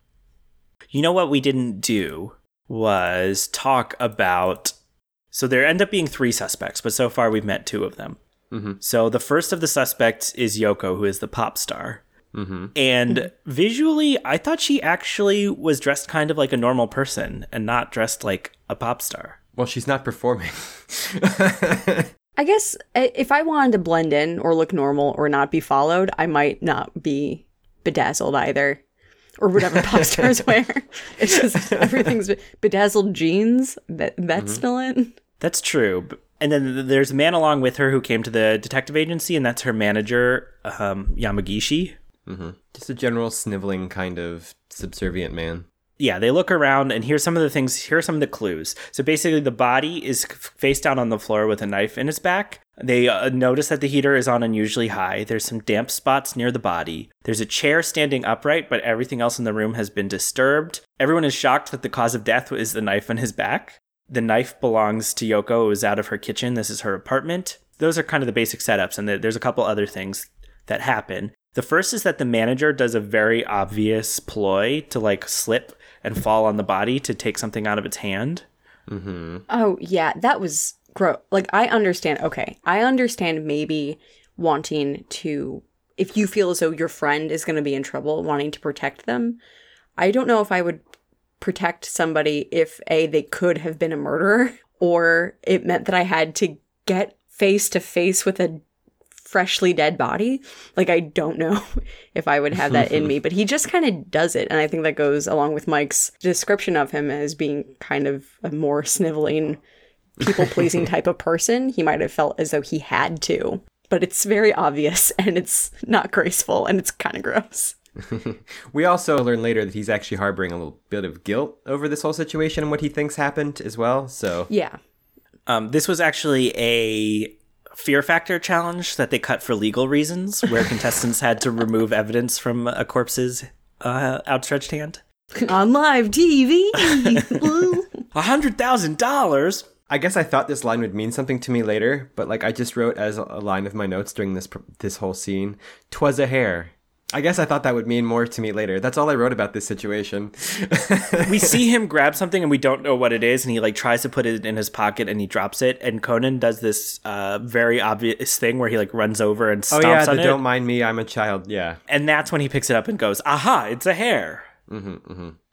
A: You know what we didn't do was talk about. So there end up being three suspects, but so far we've met two of them. Mm-hmm. So the first of the suspects is Yoko, who is the pop star. Mm-hmm. And visually, I thought she actually was dressed kind of like a normal person and not dressed like a pop star.
B: Well, she's not performing. [LAUGHS]
C: I guess uh, if I wanted to blend in or look normal or not be followed, I might not be bedazzled either. Or whatever pop [LAUGHS] stars wear. It's just everything's bedazzled jeans. That that's still in.
A: That's true. And then there's a man along with her who came to the detective agency, and that's her manager, um, Yamagishi.
B: Just a general sniveling kind of subservient man.
A: yeah, they look around and here's some of the things. Here are some of the clues. So basically, the body is f- face down on the floor with a knife in its back. They uh, notice that the heater is on unusually high. There's some damp spots near the body. There's a chair standing upright, but everything else in the room has been disturbed. Everyone is shocked that the cause of death is the knife on his back. The knife belongs to Yoko. It was out of her kitchen. This is her apartment. Those are kind of the basic setups, and there- there's a couple other things that happen. The first is that the manager does a very obvious ploy to like slip and fall on the body to take something out of its hand. Mm-hmm.
C: Oh yeah, that was gross. Like I understand. Okay, I understand maybe wanting to if you feel as though your friend is going to be in trouble, wanting to protect them. I don't know if I would protect somebody if A, they could have been a murderer, [LAUGHS] or it meant that I had to get face to face with a freshly dead body. Like, I don't know [LAUGHS] if I would have that in me, [LAUGHS] but he just kind of does it. And I think that goes along with Mike's description of him as being kind of a more sniveling, people pleasing [LAUGHS] type of person. He might have felt as though he had to, but it's very obvious [LAUGHS] and it's not graceful and it's kind of gross. [LAUGHS]
B: we also learn later that he's actually harboring a little bit of guilt over this whole situation and what he thinks happened as well. So,
C: Yeah.
A: Um, this was actually a fear factor challenge that they cut for legal reasons, where contestants had to remove evidence from a corpse's uh, outstretched hand.
C: On live TV.
A: A hundred thousand dollars.
B: I guess I thought this line would mean something to me later, but like I just wrote as a line of my notes during this this whole scene, "Twas a hair." I guess I thought that would mean more to me later. That's all I wrote about this situation. [LAUGHS]
A: We see him grab something and we don't know what it is, and he like tries to put it in his pocket and he drops it. And Conan does this uh, very obvious thing where he like runs over and
B: oh
A: stomps
B: yeah,
A: on
B: the
A: it,
B: don't mind me, I'm a child. Yeah.
A: and that's when he picks it up and goes, "Aha! It's a hair."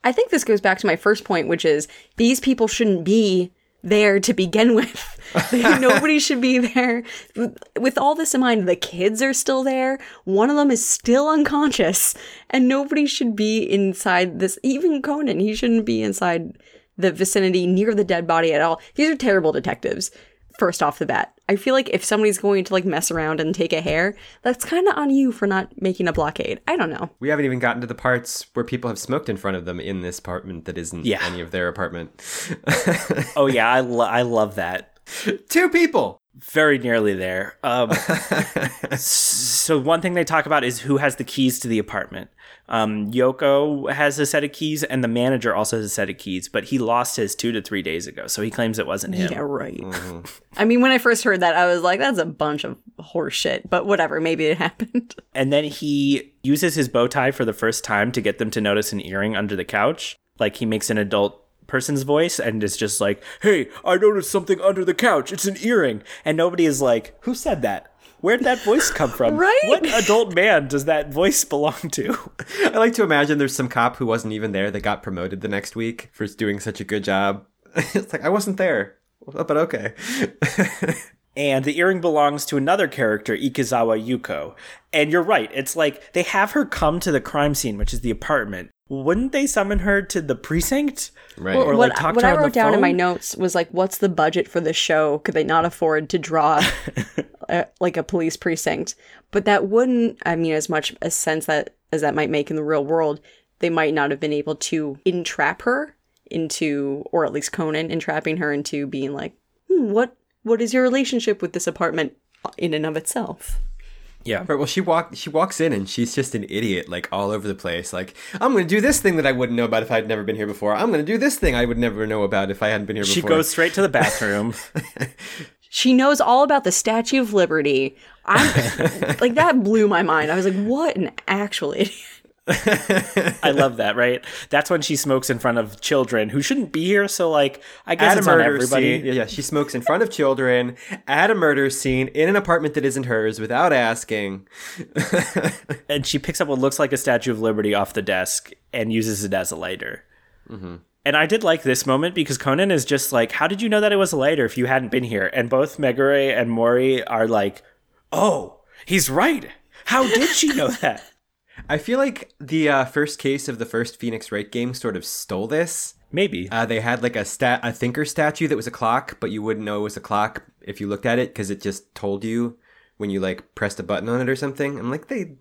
C: I think this goes back to my first point, which is these people shouldn't be there to begin [LAUGHS] with. Nobody should be there. With all this in mind, the kids are still there. One of them is still unconscious, and nobody should be inside this. Even Conan, he shouldn't be inside the vicinity near the dead body at all. These are terrible detectives. First off the bat, I feel like if somebody's going to like mess around and take a hair, that's kind of on you for not making a blockade. I don't know.
B: We haven't even gotten to the parts where people have smoked in front of them in this apartment that isn't
A: Yeah.
B: any of their apartment.
A: Oh yeah, I lo- I love that. [LAUGHS]
B: Two people.
A: Very nearly there. Um, [LAUGHS] so one thing they talk about is who has the keys to the apartment. Um, Yoko has a set of keys, and the manager also has a set of keys, but he lost his two to three days ago, so he claims it wasn't him.
C: Yeah, right. [LAUGHS] I mean, when I first heard that, I was like, that's a bunch of horseshit," but whatever, maybe it [LAUGHS] happened.
A: And then he uses his bow tie for the first time to get them to notice an earring under the couch. Like he makes an adult person's voice and is just like, "Hey, I noticed something under the couch. It's an earring." And nobody is like, "Who said that? Where'd that voice come from? [LAUGHS]
C: Right?
A: What adult man does that voice belong to?"
B: I like to imagine there's some cop who wasn't even there that got promoted the next week for doing such a good job. [LAUGHS] it's like I wasn't there, but okay. [LAUGHS]
A: And the earring belongs to another character, Ikezawa Yuko. And you're right. It's like they have her come to the crime scene, which is the apartment. Wouldn't they summon her to the precinct?
B: Right.
A: Or
C: what
A: like talk
C: what
A: to her
C: I
A: on
C: wrote
A: the
C: down in my notes was like, what's the budget for this show? Could they not afford to draw a, [LAUGHS] like a police precinct? But that wouldn't, I mean, as much a sense that as that might make in the real world, they might not have been able to entrap her into, or at least Conan entrapping her into being like, hmm, what what is your relationship with this apartment in and of itself?
A: Yeah.
B: Right, well, she walk she walks in and she's just an idiot, like all over the place. Like, I'm gonna do this thing that I wouldn't know about if I'd never been here before. I'm gonna do this thing I would never know about if I hadn't been here
A: She
B: before.
A: She goes straight to the bathroom. [LAUGHS]
C: She knows all about the Statue of Liberty. I'm like that blew my mind. I was like, what an actual idiot. [LAUGHS]
A: I love that, right? That's when she smokes in front of children who shouldn't be here. So, like, I guess
B: at
A: it's on everybody.
B: scene. Yeah, yeah, she smokes in front of children at a murder scene in an apartment that isn't hers without asking. [LAUGHS]
A: And she picks up what looks like a Statue of Liberty off the desk and uses it as a lighter. Mm-hmm. And I did like this moment because Conan is just like, How did you know that it was a lighter if you hadn't been here? And both Megure and Mori are like, Oh, he's right. How did she know that?
B: I feel like the uh, first case of the first Phoenix Wright game sort of stole this.
A: Maybe.
B: Uh, they had like a stat a thinker statue that was a clock, but you wouldn't know it was a clock if you looked at it because it just told you when you like pressed a button on it or something. I'm like they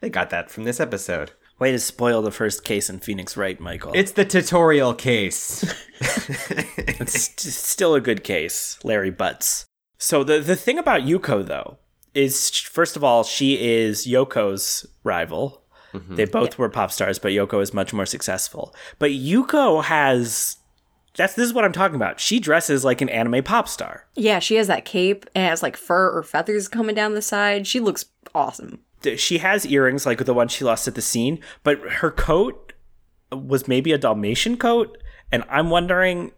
B: they got that from this episode.
A: Way to spoil the first case in Phoenix Wright, Michael.
B: It's the tutorial case. [LAUGHS] [LAUGHS]
A: It's st- still a good case, Larry Butts. So the the thing about Yuko though is first of all she is Yoko's rival. They both were pop stars, but Yoko is much more successful. But Yuko has that's this is what I'm talking about. She dresses like an anime pop star.
C: Yeah, she has that cape. and has like fur or feathers coming down the side. She looks awesome.
A: She has earrings like the one she lost at the scene, but her coat was maybe a Dalmatian coat, and I'm wondering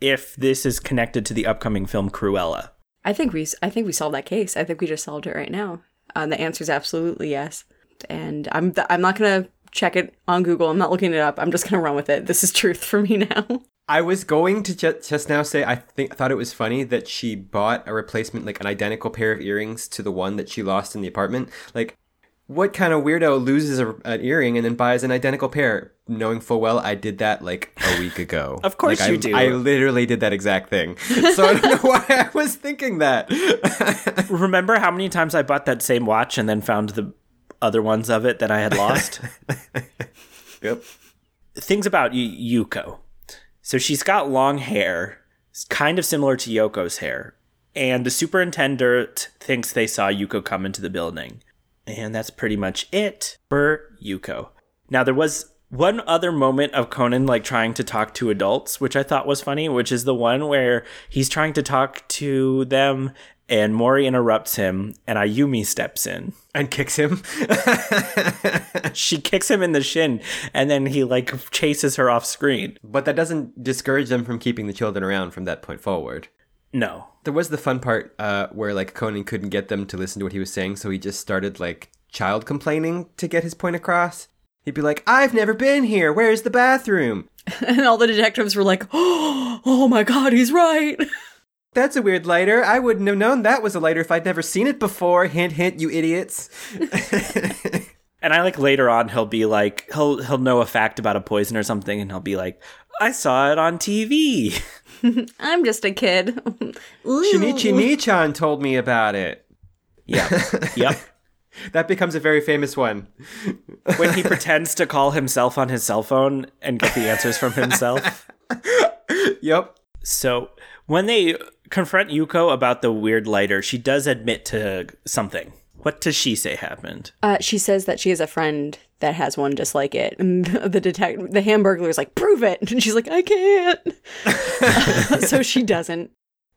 A: if this is connected to the upcoming film Cruella.
C: I think we I think we solved that case. I think we just solved it right now. Uh, the answer is absolutely yes. And I'm th- I'm not gonna check it on Google. I'm not looking it up. I'm just gonna run with it. This is truth for me now. [LAUGHS]
B: I was going to ju- just now say I think thought it was funny that she bought a replacement, like an identical pair of earrings to the one that she lost in the apartment. Like, what kind of weirdo loses a, an earring and then buys an identical pair, knowing full well I did that like a week ago? [LAUGHS]
A: Of course
B: Like,
A: you
B: I,
A: do.
B: I literally did that exact thing. So I don't [LAUGHS] know why I was thinking that.
A: Remember how many times I bought that same watch and then found the other ones of it that I had [LAUGHS] lost?
B: yep.
A: Things about y- Yuko. So she's got long hair, kind of similar to Yoko's hair. And the superintendent thinks they saw Yuko come into the building. And that's pretty much it for Yuko. Now, there was one other moment of Conan like trying to talk to adults, which I thought was funny, which is the one where he's trying to talk to them and Mori interrupts him and Ayumi steps in.
B: And kicks him. [LAUGHS] [LAUGHS]
A: She kicks him in the shin and then he like chases her off screen.
B: but that doesn't discourage them from keeping the children around from that point forward.
A: No.
B: There was the fun part uh, where like Conan couldn't get them to listen to what he was saying, so he just started like child complaining to get his point across. He'd be like, "I've never been here. Where's the bathroom?" [LAUGHS]
C: and all the detectives were like, [GASPS] "Oh my god, he's right."
B: That's a weird lighter. I wouldn't have known that was a lighter if I'd never seen it before. Hint, hint, you idiots. [LAUGHS]
A: And I like later on he'll be like he'll he'll know a fact about a poison or something and he'll be like, I saw it on TV. [LAUGHS]
C: I'm just a kid.
B: Shinichi Nichan told me about it.
A: Yeah. [LAUGHS] yep.
B: That becomes a very famous one.
A: When he pretends to call himself on his cell phone and get the answers from himself.
B: Yep.
A: So when they confront Yuko about the weird lighter, she does admit to something. What does she say happened?
C: Uh, she says that she has a friend that has one just like it. And [LAUGHS] the detective, the Hamburglar is like, prove it. And she's like, I can't. [LAUGHS] so she doesn't.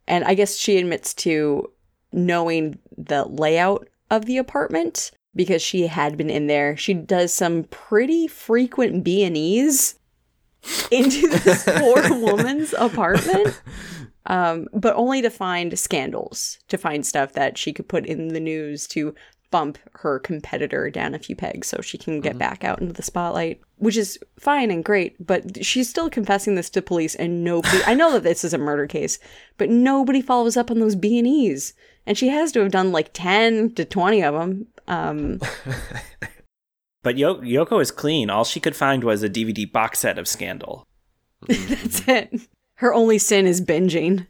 C: And I guess she admits to knowing the layout of the apartment because she had been in there. She does some pretty frequent B and E's into this [LAUGHS] poor woman's apartment. Um, but only to find scandals, to find stuff that she could put in the news to bump her competitor down a few pegs so she can get back out into the spotlight, which is fine and great. But she's still confessing this to police, and nobody. I know that this is a murder case, but nobody follows up on those B and E's, and she has to have done like ten to twenty of them. Um, [LAUGHS]
A: But Yo- Yoko is clean. All she could find was a DVD box set of Scandal. [LAUGHS]
C: that's it. Her only sin is binging.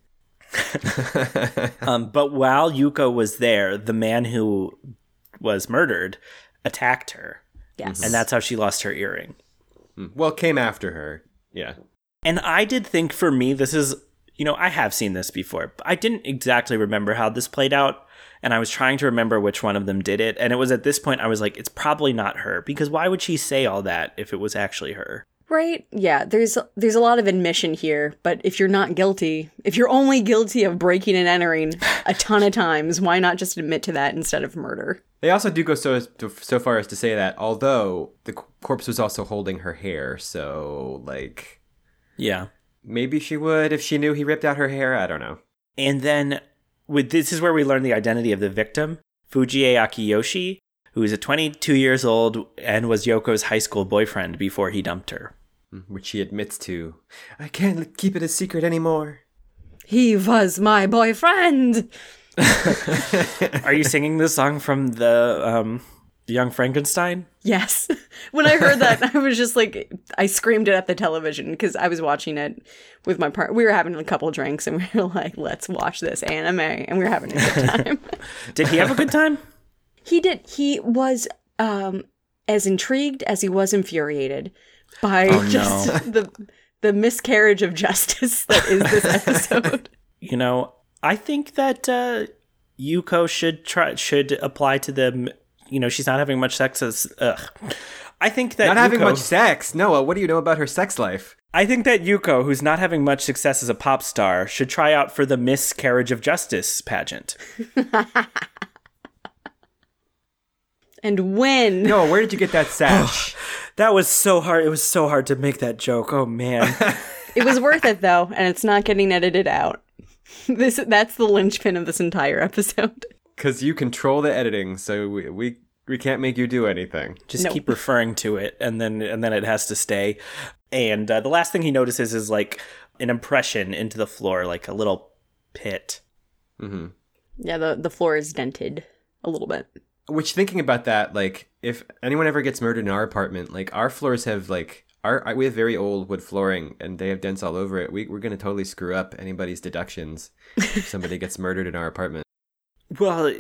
A: Um, but while Yuko was there, the man who was murdered attacked her.
C: Yes,
A: And that's how she lost her earring.
B: Well, came after her. Yeah.
A: And I did think for me, this is, you know, I have seen this before, but I didn't exactly remember how this played out. And I was trying to remember which one of them did it. And it was at this point I was like, it's probably not her because why would she say all that if it was actually her?
C: Right? Yeah, there's there's a lot of admission here, but if you're not guilty, if you're only guilty of breaking and entering a ton of times, why not just admit to that instead of murder?
B: They also do go so so far as to say that although the corpse was also holding her hair, so like
A: Yeah.
B: maybe she would if she knew he ripped out her hair. I don't know.
A: And then with this is where we learn the identity of the victim, Fujie Akiyoshi, who is a 22 years old and was Yoko's high school boyfriend before he dumped her.
B: Which she admits to. I can't keep it a secret anymore.
C: He was my boyfriend. [LAUGHS]
A: Are you singing this song from the um, Young Frankenstein?
C: Yes. [LAUGHS] when I heard that, [LAUGHS] I was just like, I screamed it at the television because I was watching it with my partner. We were having a couple drinks and we were like, let's watch this anime. And we were having a good time.
A: Did he have a good time?
C: he did. He was um, as intrigued as he was infuriated by
A: Oh, no.
C: just [LAUGHS] the the miscarriage of justice that is this [LAUGHS] episode.
A: You know, I think that uh, Yuko should try should apply to them. You know, she's not having much sex as. Ugh. I think that
B: Not having much sex. Noah, what do you know about her sex life?
A: I think that Yuko, who's not having much success as a pop star, should try out for the Miscarriage of Justice pageant. [LAUGHS]
C: and when
B: No, where did you get that [SIGHS] sash?
A: That was so hard. It was so hard to make that joke. Oh man. [LAUGHS]
C: it was worth it though, and it's not getting edited out. [LAUGHS] This that's the linchpin of this entire episode. [LAUGHS]
B: Because you control the editing, so we, we we can't make you do anything.
A: Just
C: Nope.
A: keep referring to it, and then and then it has to stay. And uh, the last thing he notices is like an impression into the floor, like a little pit.
B: hmm
C: Yeah, the the floor is dented a little bit.
B: Which thinking about that, like if anyone ever gets murdered in our apartment, like our floors have like our we have very old wood flooring and they have dents all over it. We we're gonna totally screw up anybody's deductions if [LAUGHS] somebody gets murdered in our apartment.
A: Well,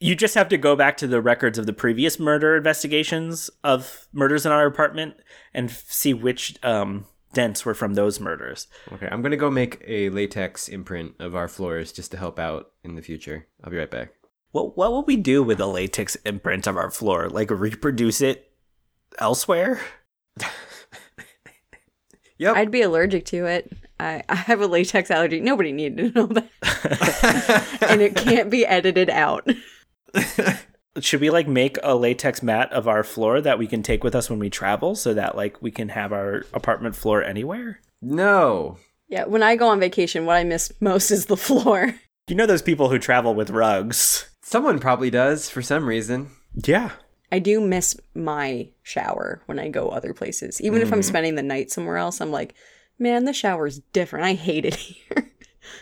A: you just have to go back to the records of the previous murder investigations of murders in our apartment and f- see which um, dents were from those murders.
B: Okay, I'm gonna go make a latex imprint of our floors just to help out in the future. I'll be right back.
A: What what would we do with a latex imprint of our floor? Like reproduce it elsewhere? [LAUGHS]
B: Yep.
C: I'd be allergic to it. I, I have a latex allergy. Nobody needed to know that. [LAUGHS] and it can't be edited out. [LAUGHS]
A: Should we like make a latex mat of our floor that we can take with us when we travel so that like we can have our apartment floor anywhere?
B: no.
C: Yeah, when I go on vacation, what I miss most is the floor.
A: You know those people who travel with rugs?
B: Someone probably does for some reason.
A: Yeah.
C: I do miss my shower when I go other places. Even if I'm spending the night somewhere else, I'm like, man, the shower's different. I hate it [LAUGHS] here.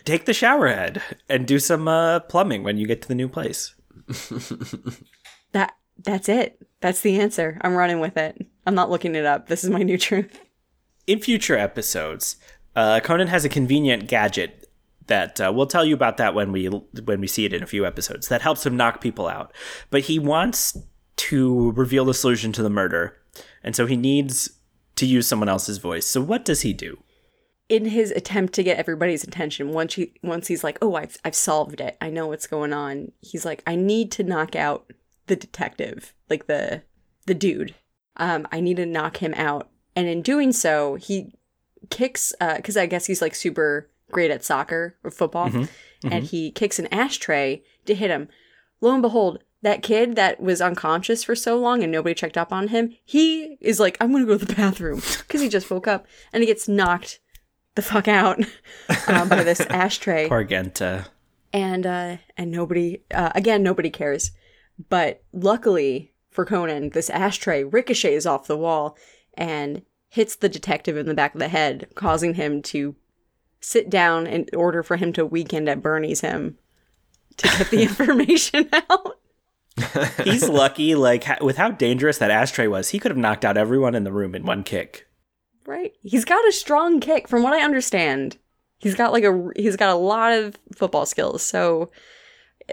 A: Take the shower head and do some uh, plumbing when you get to the new place. [LAUGHS]
C: that that's it. That's the answer. I'm running with it. I'm not looking it up. This is my new truth.
A: In future episodes, uh, Conan has a convenient gadget that uh, we'll tell you about that when we when we see it in a few episodes. That helps him knock people out, but he wants to reveal the solution to the murder, and so he needs to use someone else's voice. So what does he do?
C: in his attempt to get everybody's attention, once he once he's like, "Oh, I've I've solved it. I know what's going on." He's like, "I need to knock out the detective, like the the dude. Um, I need to knock him out." And in doing so, he kicks because I guess he's like super great at soccer or football, and he kicks an ashtray to hit him. Lo and behold. That kid that was unconscious for so long and nobody checked up on him, he is like, I'm gonna go to the bathroom [LAUGHS] because he just woke up and he gets knocked the fuck out um, by this [LAUGHS] ashtray
A: Poor Genta.
C: and uh and nobody uh, again nobody cares but luckily for conan this ashtray ricochets off the wall and hits the detective in the back of the head causing him to sit down in order for him to weekend at bernie's him to get the [LAUGHS] information out. [LAUGHS]
A: He's lucky, like with how dangerous that ashtray was, he could have knocked out everyone in the room in one kick.
C: right. He's got a strong kick from what i understand. He's got like a he's got a lot of football skills so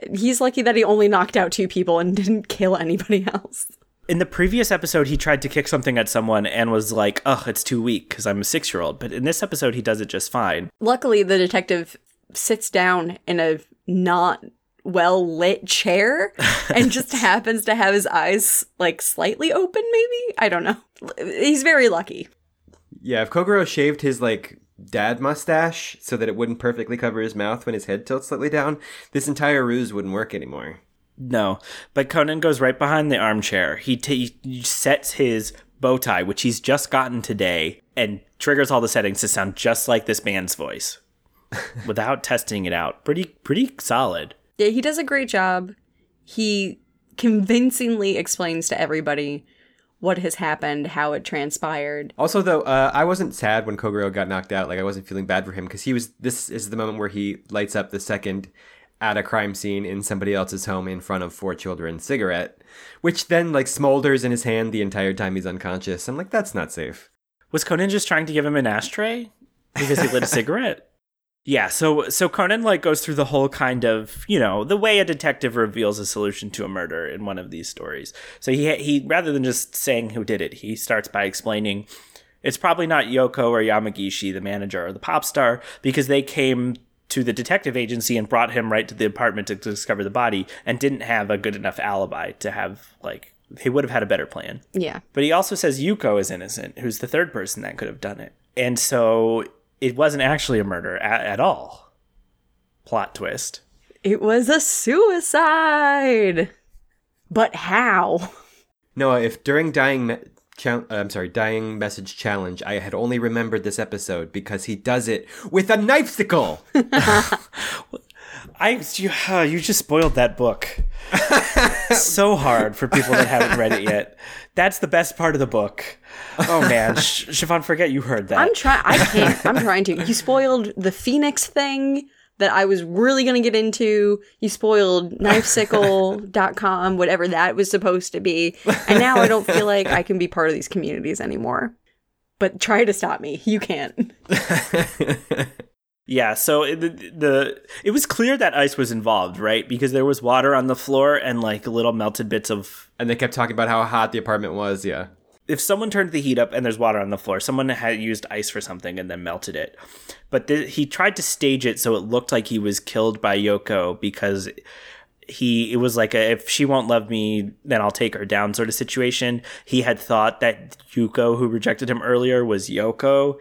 C: eh, he's lucky that he only knocked out two people and [LAUGHS] didn't kill anybody else
A: In the previous episode, he tried to kick something at someone and was like, "Ugh, it's too weak because I'm a six year old." But in this episode, he does it just fine.
C: luckily the detective sits down in a not well lit chair [LAUGHS] and just happens to have his eyes like slightly open maybe i don't know he's very lucky
B: Yeah, if Kogoro shaved his like dad mustache so that it wouldn't perfectly cover his mouth when his head tilts slightly down, this entire ruse wouldn't work anymore.
A: No, but Conan goes right behind the armchair. He, t- he sets his bow tie, which he's just gotten today, and triggers all the settings to sound just like this man's voice, [LAUGHS] without testing it out. Pretty pretty solid.
C: yeah he does a great job he convincingly explains to everybody what has happened how it transpired
B: Also, though, uh, I wasn't sad when Kogoro got knocked out. Like I wasn't feeling bad for him because he was. This is the moment where he lights up the second at a crime scene in somebody else's home in front of four children cigarette, which then like smolders in his hand the entire time he's unconscious. I'm like, that's not safe.
A: Was Conan just trying to give him an ashtray because he lit a [LAUGHS] cigarette? Yeah, so so Conan like goes through the whole kind of you know the way a detective reveals a solution to a murder in one of these stories. So he he rather than just saying who did it, he starts by explaining it's probably not Yoko or Yamagishi, the manager or the pop star, because they came to the detective agency and brought him right to the apartment to discover the body and didn't have a good enough alibi to have like he would have had a better plan.
C: yeah
A: But he also says Yuko is innocent, who's the third person that could have done it. And so it wasn't actually a murder at, at all. Plot twist.
C: it was a suicide but how
B: Noah, if during dying, me- chal- uh, I'm sorry, dying message challenge, I had only remembered this episode because he does it with a knifesicle. [LAUGHS]
A: I you, uh, you just spoiled that book. [LAUGHS] so hard for people that haven't read it yet. That's the best part of the book. Oh man, [LAUGHS] Sh- Siobhan, forget you heard that.
C: I'm trying. I can't. I'm trying to. You spoiled the Phoenix thing that I was really going to get into. You spoiled knifesicle.com, [LAUGHS] whatever that was supposed to be. And now I don't feel like I can be part of these communities anymore. But try to stop me. You can't. [LAUGHS]
A: Yeah, so it, the, the it was clear that ice was involved, right? Because there was water on the floor and like little melted bits of.
B: And they kept talking about how hot the apartment was. Yeah.
A: If someone turned the heat up and there's water on the floor, someone had used ice for something and then melted it. But th- he tried to stage it so it looked like he was killed by Yoko because he it was like a if she won't love me then I'll take her down sort of situation. He had thought that Yuko who rejected him earlier was Yoko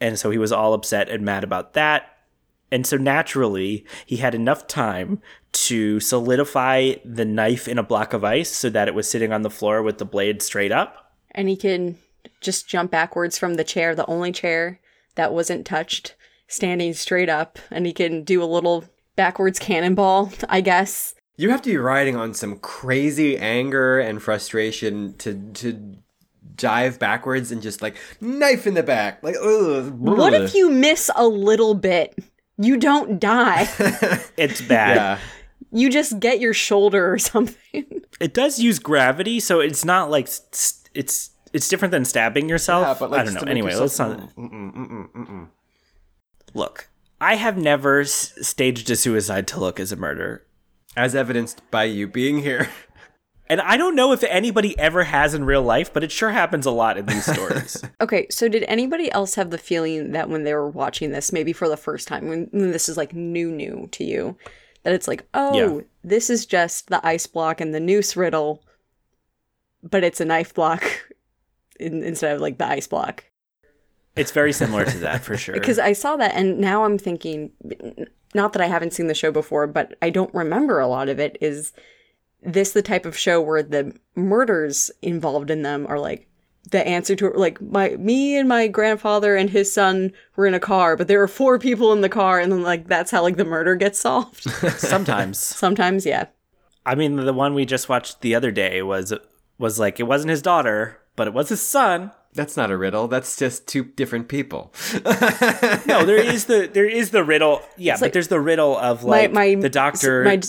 A: and so he was all upset and mad about that. And so naturally, he had enough time to solidify the knife in a block of ice so that it was sitting on the floor with the blade straight up.
C: And he can just jump backwards from the chair, the only chair that wasn't touched, standing straight up. And he can do a little backwards cannonball, I guess.
B: You have to be riding on some crazy anger and frustration to to dive backwards and just like knife in the back. Like, ugh.
C: What if you miss a little bit? You don't die. [LAUGHS]
A: It's bad.
B: Yeah.
C: you just get your shoulder or [LAUGHS] something.
A: It does use gravity, so it's not like s- it's it's different than stabbing yourself.
B: Yeah, but like
A: I don't know. Anyway, let's not
B: Mm-mm, mm-mm, mm-mm.
A: look. I have never s- staged a suicide to look as a murder.
B: As evidenced by you being here. [LAUGHS]
A: And I don't know if anybody ever has in real life, but it sure happens a lot in these stories. [LAUGHS]
C: Okay, so did anybody else have the feeling that when they were watching this, maybe for the first time, when, when this is like new, new to you, that it's like, oh,
A: Yeah.
C: this is just the ice block and the noose riddle, but it's a knife block [LAUGHS] in, instead of like the ice block?
A: it's very similar to that for sure. [LAUGHS]
C: Because I saw that and now I'm thinking, not that I haven't seen the show before, but I don't remember a lot of it. Is this the type of show where the murders involved in them are like the answer to it like my me and my grandfather and his son were in a car, but there were four people in the car, and then like that's how like the murder gets solved. [LAUGHS]
A: Sometimes.
C: Sometimes, yeah.
A: I mean, the one we just watched the other day was was like it wasn't his daughter, but it was his son.
B: That's not a riddle. That's just two different people. [LAUGHS]
A: No, there is the there is the riddle. Yeah, but
C: like-
A: there's the riddle of like
C: my
A: the doctor.
C: my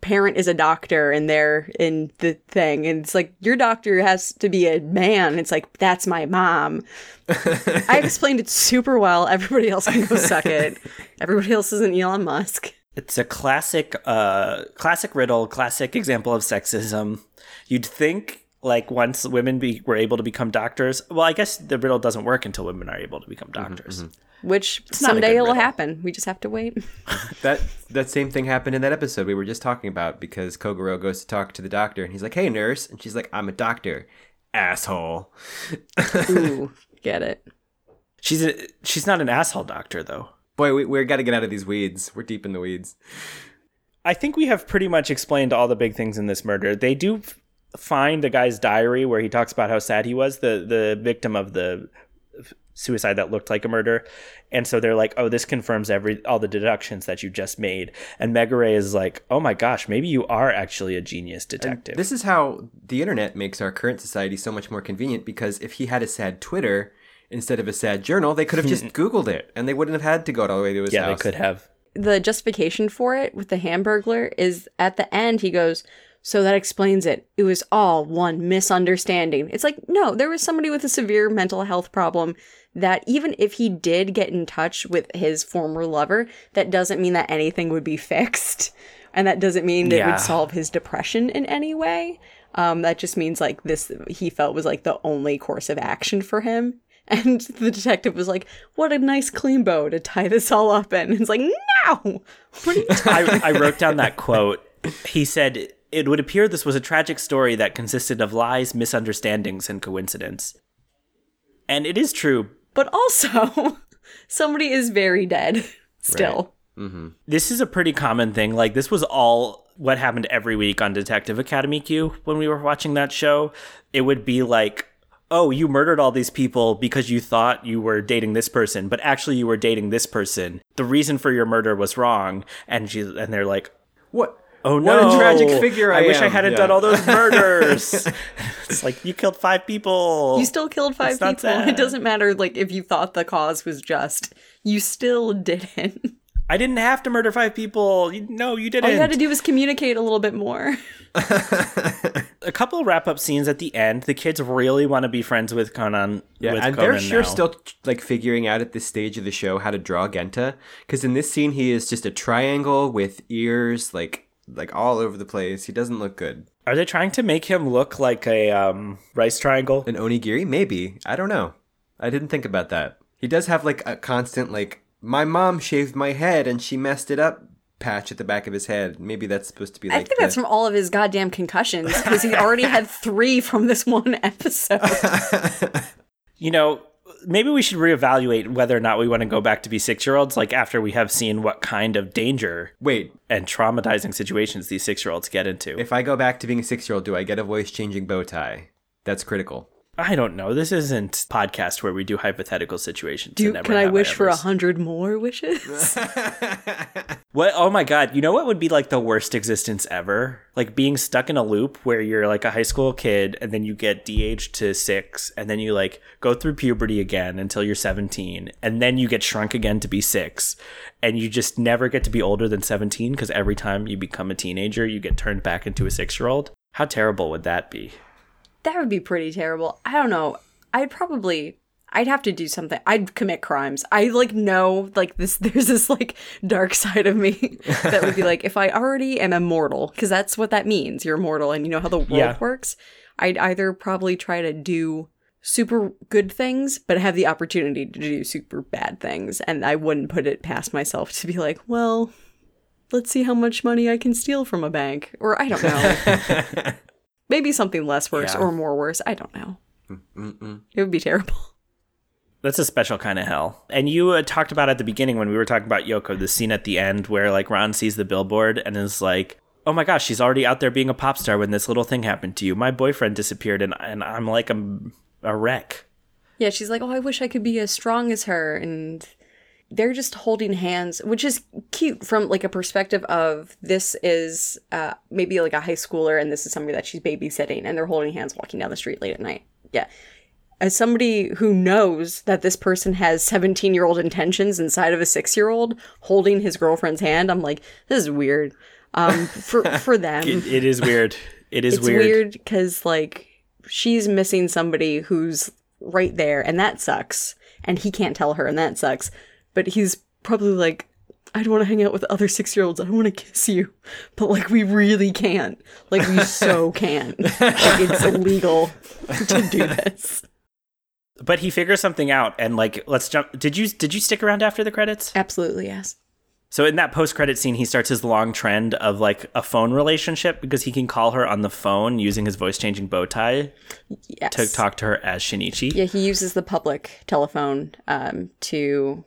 C: parent is a doctor, and they're in the thing, and it's like your doctor has to be a man. It's like that's my mom. [LAUGHS] I explained it super well. Everybody else can go suck it. [LAUGHS] Everybody else isn't Elon Musk.
A: It's a classic, uh, classic riddle, classic example of sexism. You'd think like once women be, were able to become doctors. Well, I guess the riddle doesn't work until women are able to become mm-hmm, doctors. Mm-hmm.
C: Which
A: not a
C: someday it'll
A: riddle.
C: happen. We just have to wait. [LAUGHS]
B: that that same thing happened in that episode we were just talking about because Kogoro goes to talk to the doctor and he's like, "Hey, nurse," and she's like, "I'm a doctor." Asshole. [LAUGHS]
C: Ooh, get it.
A: She's a, she's not an asshole doctor though.
B: Boy, we we got to get out of these weeds. We're deep in the weeds.
A: I think we have pretty much explained all the big things in this murder. They do f- find the guy's diary where he talks about how sad he was, the the victim of the suicide that looked like a murder. And so they're like, "Oh, this confirms every all the deductions that you just made." And Megure is like, "Oh my gosh, maybe you are actually a genius detective."
B: This is how the internet makes our current society so much more convenient because if he had a sad Twitter instead of a sad journal, they could have just [LAUGHS] Googled it and they wouldn't have had to go all the way to his
A: yeah,
B: house.
A: they could have.
C: the justification for it with the hamburglar is at the end he goes so that explains it. It was all one misunderstanding. It's like no there was somebody with a severe mental health problem that even if he did get in touch with his former lover that doesn't mean that anything would be [LAUGHS] fixed. And that doesn't mean that it would solve his depression in any way. Um, that just means like this he felt was like the only course of action for him. [LAUGHS] And the detective was like, "What a nice clean bow to tie this all up in." And [LAUGHS] it's like, "No, what are you
A: I, I wrote down that quote. He said, It would appear this was a tragic story that consisted of lies, misunderstandings, and coincidence. And it is true.
C: But also, [LAUGHS] somebody is very dead still. Mm-hmm.
A: This is a pretty common thing. Like, this was all what happened every week on Detective Academy Q when we were watching that show. It would be like, Oh, you murdered all these people because you thought you were dating this person, but actually you were dating this person. the reason for your murder was wrong, and she and they're like,
B: What?
A: Oh
B: What
A: no,
B: a tragic figure I
A: wish I hadn't
B: Yeah.
A: done all those murders. [LAUGHS] it's like you killed five people.
C: You still killed five
A: It's
C: people.
A: sad.
C: It doesn't matter like if you thought the cause was just. You still didn't.
A: I didn't have to murder five people. You, no, you didn't.
C: All you had to do was communicate a little bit more. [LAUGHS]
A: a couple wrap up scenes at the end. The kids really want to be friends with Conan.
B: Yeah,
A: with
B: and
A: Conan
B: they're sure
A: now.
B: still like figuring out at this stage of the show how to draw Genta. Because in this scene, he is just a triangle with ears like like all over the place. He doesn't look good.
A: Are they trying to make him look like a um, rice triangle?
B: An onigiri, maybe. I don't know. I didn't think about that. He does have like a constant like my mom shaved my head and she messed it up patch at the back of his head. Maybe that's supposed to be like
C: I think
B: the-
C: that's from all of his goddamn concussions because he already had [LAUGHS] three from this one episode. [LAUGHS]
A: You know, maybe we should reevaluate whether or not we want to go back to be six year olds. Like after we have seen what kind of danger
B: Wait,
A: and traumatizing situations these six year olds get into.
B: if I go back to being a six year old, do I get a voice changing bow tie? That's critical.
A: I don't know. This isn't a podcast where we do hypothetical situations.
C: Do,
A: never
C: can I
A: have
C: wish for a hundred more wishes? [LAUGHS]
A: What? Oh my god! You know what would be like the worst existence ever? Like being stuck in a loop where you're like a high school kid, and then you get de-aged to six, and then you like go through puberty again until you're 17, and then you get shrunk again to be six, and you just never get to be older than 17 because every time you become a teenager, you get turned back into a six-year-old. How terrible would that be?
C: That would be pretty terrible. I don't know. I'd probably I'd have to do something. I'd commit crimes. I like know like this [LAUGHS] there's this like dark side of me [LAUGHS] that would be like if I already am immortal because that's what that means. You're immortal and you know how the world
A: Yeah.
C: works. I'd either probably try to do super good things but have the opportunity to do super bad things and I wouldn't put it past myself to be like, well, let's see how much money I can steal from a bank or I don't know. [LAUGHS] Maybe something less worse
A: Yeah.
C: or more worse. I don't know. It would be terrible. [LAUGHS]
A: That's a special kind of hell. And you uh, talked about at the beginning when we were talking about Yoko, the scene at the end where like Ran sees the billboard and is like, "Oh my gosh, she's already out there being a pop star when this little thing happened to you. My boyfriend disappeared and and I'm like a, a wreck."
C: Yeah, she's like, "Oh, I wish I could be as strong as her," and they're just holding hands, which is cute from like a perspective of this is uh, maybe like a high schooler, and this is somebody that she's babysitting, and they're holding hands walking down the street late at night. Yeah. As somebody who knows that this person has 17 year old intentions inside of a six year old holding his girlfriend's hand, I'm like, this is weird. Um, for [LAUGHS] for them,
A: It, it is weird. It is
C: it's
A: weird.
C: weird because like she's missing somebody who's right there and that sucks and he can't tell her and that sucks but he's probably like i don't want to hang out with other six year olds i don't want to kiss you. But like we really can't. Like we so [LAUGHS] can't. Like it's illegal to do [LAUGHS] this.
A: But he figures something out and like let's jump Did you did you stick around after the credits?
C: absolutely yes.
A: So in that post-credit scene he starts his long trend of like a phone relationship because he can call her on the phone using his voice-changing bow tie
C: yes.
A: to talk to her as Shinichi.
C: Yeah, he uses the public telephone um, to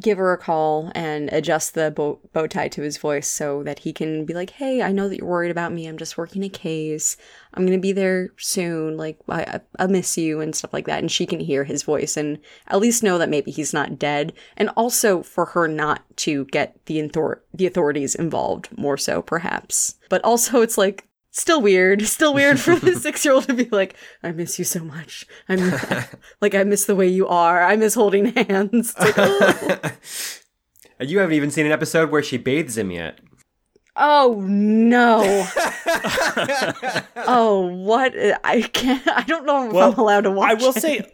C: give her a call and adjust the bow, bow tie to his voice so that he can be like, "Hey, I know that you're worried about me. I'm just working a case. I'm gonna be there soon. Like, I, I, miss you and stuff like that." And she can hear his voice and at least know that maybe he's not dead. And also for her not to get the author- the authorities involved more so, perhaps. But also, it's like still weird [LAUGHS] still weird for the [LAUGHS] six year old to be like i miss you so much i'm [LAUGHS] like i miss the way you are i miss holding hands like, oh.
B: You haven't even seen an episode where she bathes him yet.
C: oh no oh what i can't i don't know if
A: Well,
C: i'm allowed to watch
A: I will
C: it.
A: say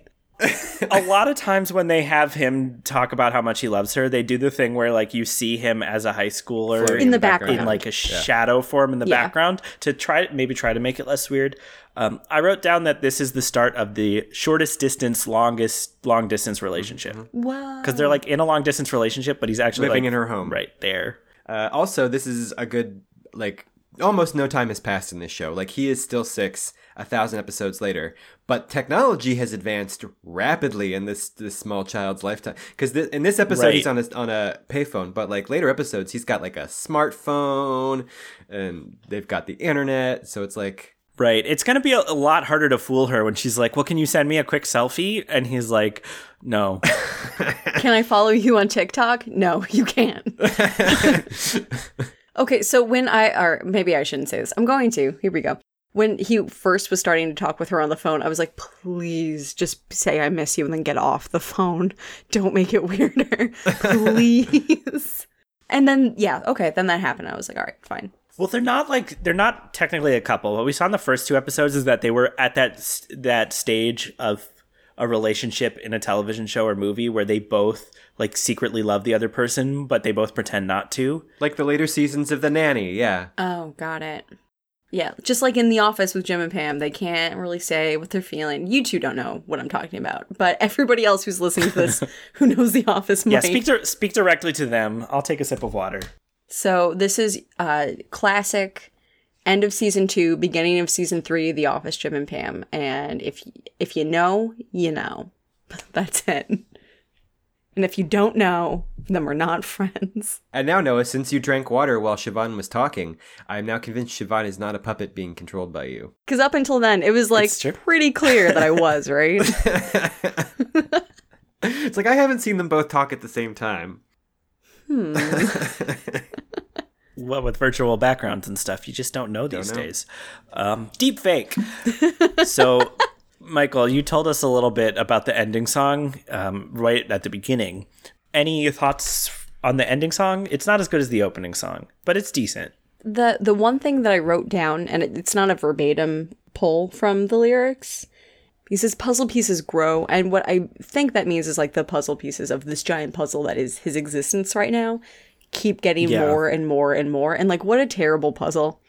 A: a lot of times when they have him talk about how much he loves her, they do the thing where like you see him as a high schooler
B: Flirting
C: In the
A: in
C: background.
A: like a shadow form in the
C: Yeah.
A: background to try maybe try to make it less weird. Um, I wrote down that this is the start of the shortest distance, longest long distance relationship
C: wow
A: because they're like in a long distance relationship, but he's actually
B: Living
A: like,
B: in her home.
A: right there.
B: Uh, also, this is a good like almost no time has passed in this show. Like he is still six, a thousand episodes later, but technology has advanced rapidly in this this small child's lifetime. Because th- in this episode
A: Right.
B: he's on a on a payphone, but like later episodes he's got like a smartphone, and they've got the internet. So it's like
A: Right. It's going to be a, a lot harder to fool her when she's like, "Well, can you send me a quick selfie?" And he's like, "No." [LAUGHS]
C: Can I follow you on TikTok? No, you can't. [LAUGHS] [LAUGHS] okay, so when I, or maybe I shouldn't say this. I'm going to. Here we go. When he first was starting to talk with her on the phone, I was like, please just say I miss you and then get off the phone. [LAUGHS] Don't make it weirder. [LAUGHS] please. and then, yeah, okay, then that happened. I was like, all right, fine.
A: Well, they're not like they're not technically a couple. What we saw in the first two episodes is that they were at that that stage of a relationship in a television show or movie where they both like secretly love the other person, but they both pretend not to.
B: Like the later seasons of The Nanny, yeah.
C: Oh, got it. Yeah, just like in The Office with Jim and Pam, they can't really say what they're feeling. You two don't know what I'm talking about, but everybody else who's listening to this [LAUGHS] who knows The Office might.
A: Yeah, speak dir- speak directly to them. I'll take a sip of water.
C: So this is uh classic end of season 2, beginning of season 3 The Office Jim and Pam. And if if you know, you know. [LAUGHS] That's it. And if you don't know, then we're not [LAUGHS] friends.
B: And now, Noah, since you drank water while Siobhan was talking, I am now convinced Siobhan is not a puppet being controlled by you.
C: Cuz up until then it was like pretty clear that I was, [LAUGHS] right?
B: It's like I haven't seen them both talk at the same time. Hmm. [LAUGHS]
A: What with virtual backgrounds and stuff, you just don't know these
B: know.
A: days. Um, deep fake. so, Michael, you told us a little bit about the ending song um, right at the beginning. Any thoughts on the ending song? It's not as good as the opening song, but it's decent.
C: the the one thing that I wrote down, and it, it's not a verbatim pull from the lyrics. He says puzzle pieces grow, and what I think that means is like the puzzle pieces of this giant puzzle that is his existence right now keep getting
A: Yeah.
C: more and more and more. And like, what a terrible puzzle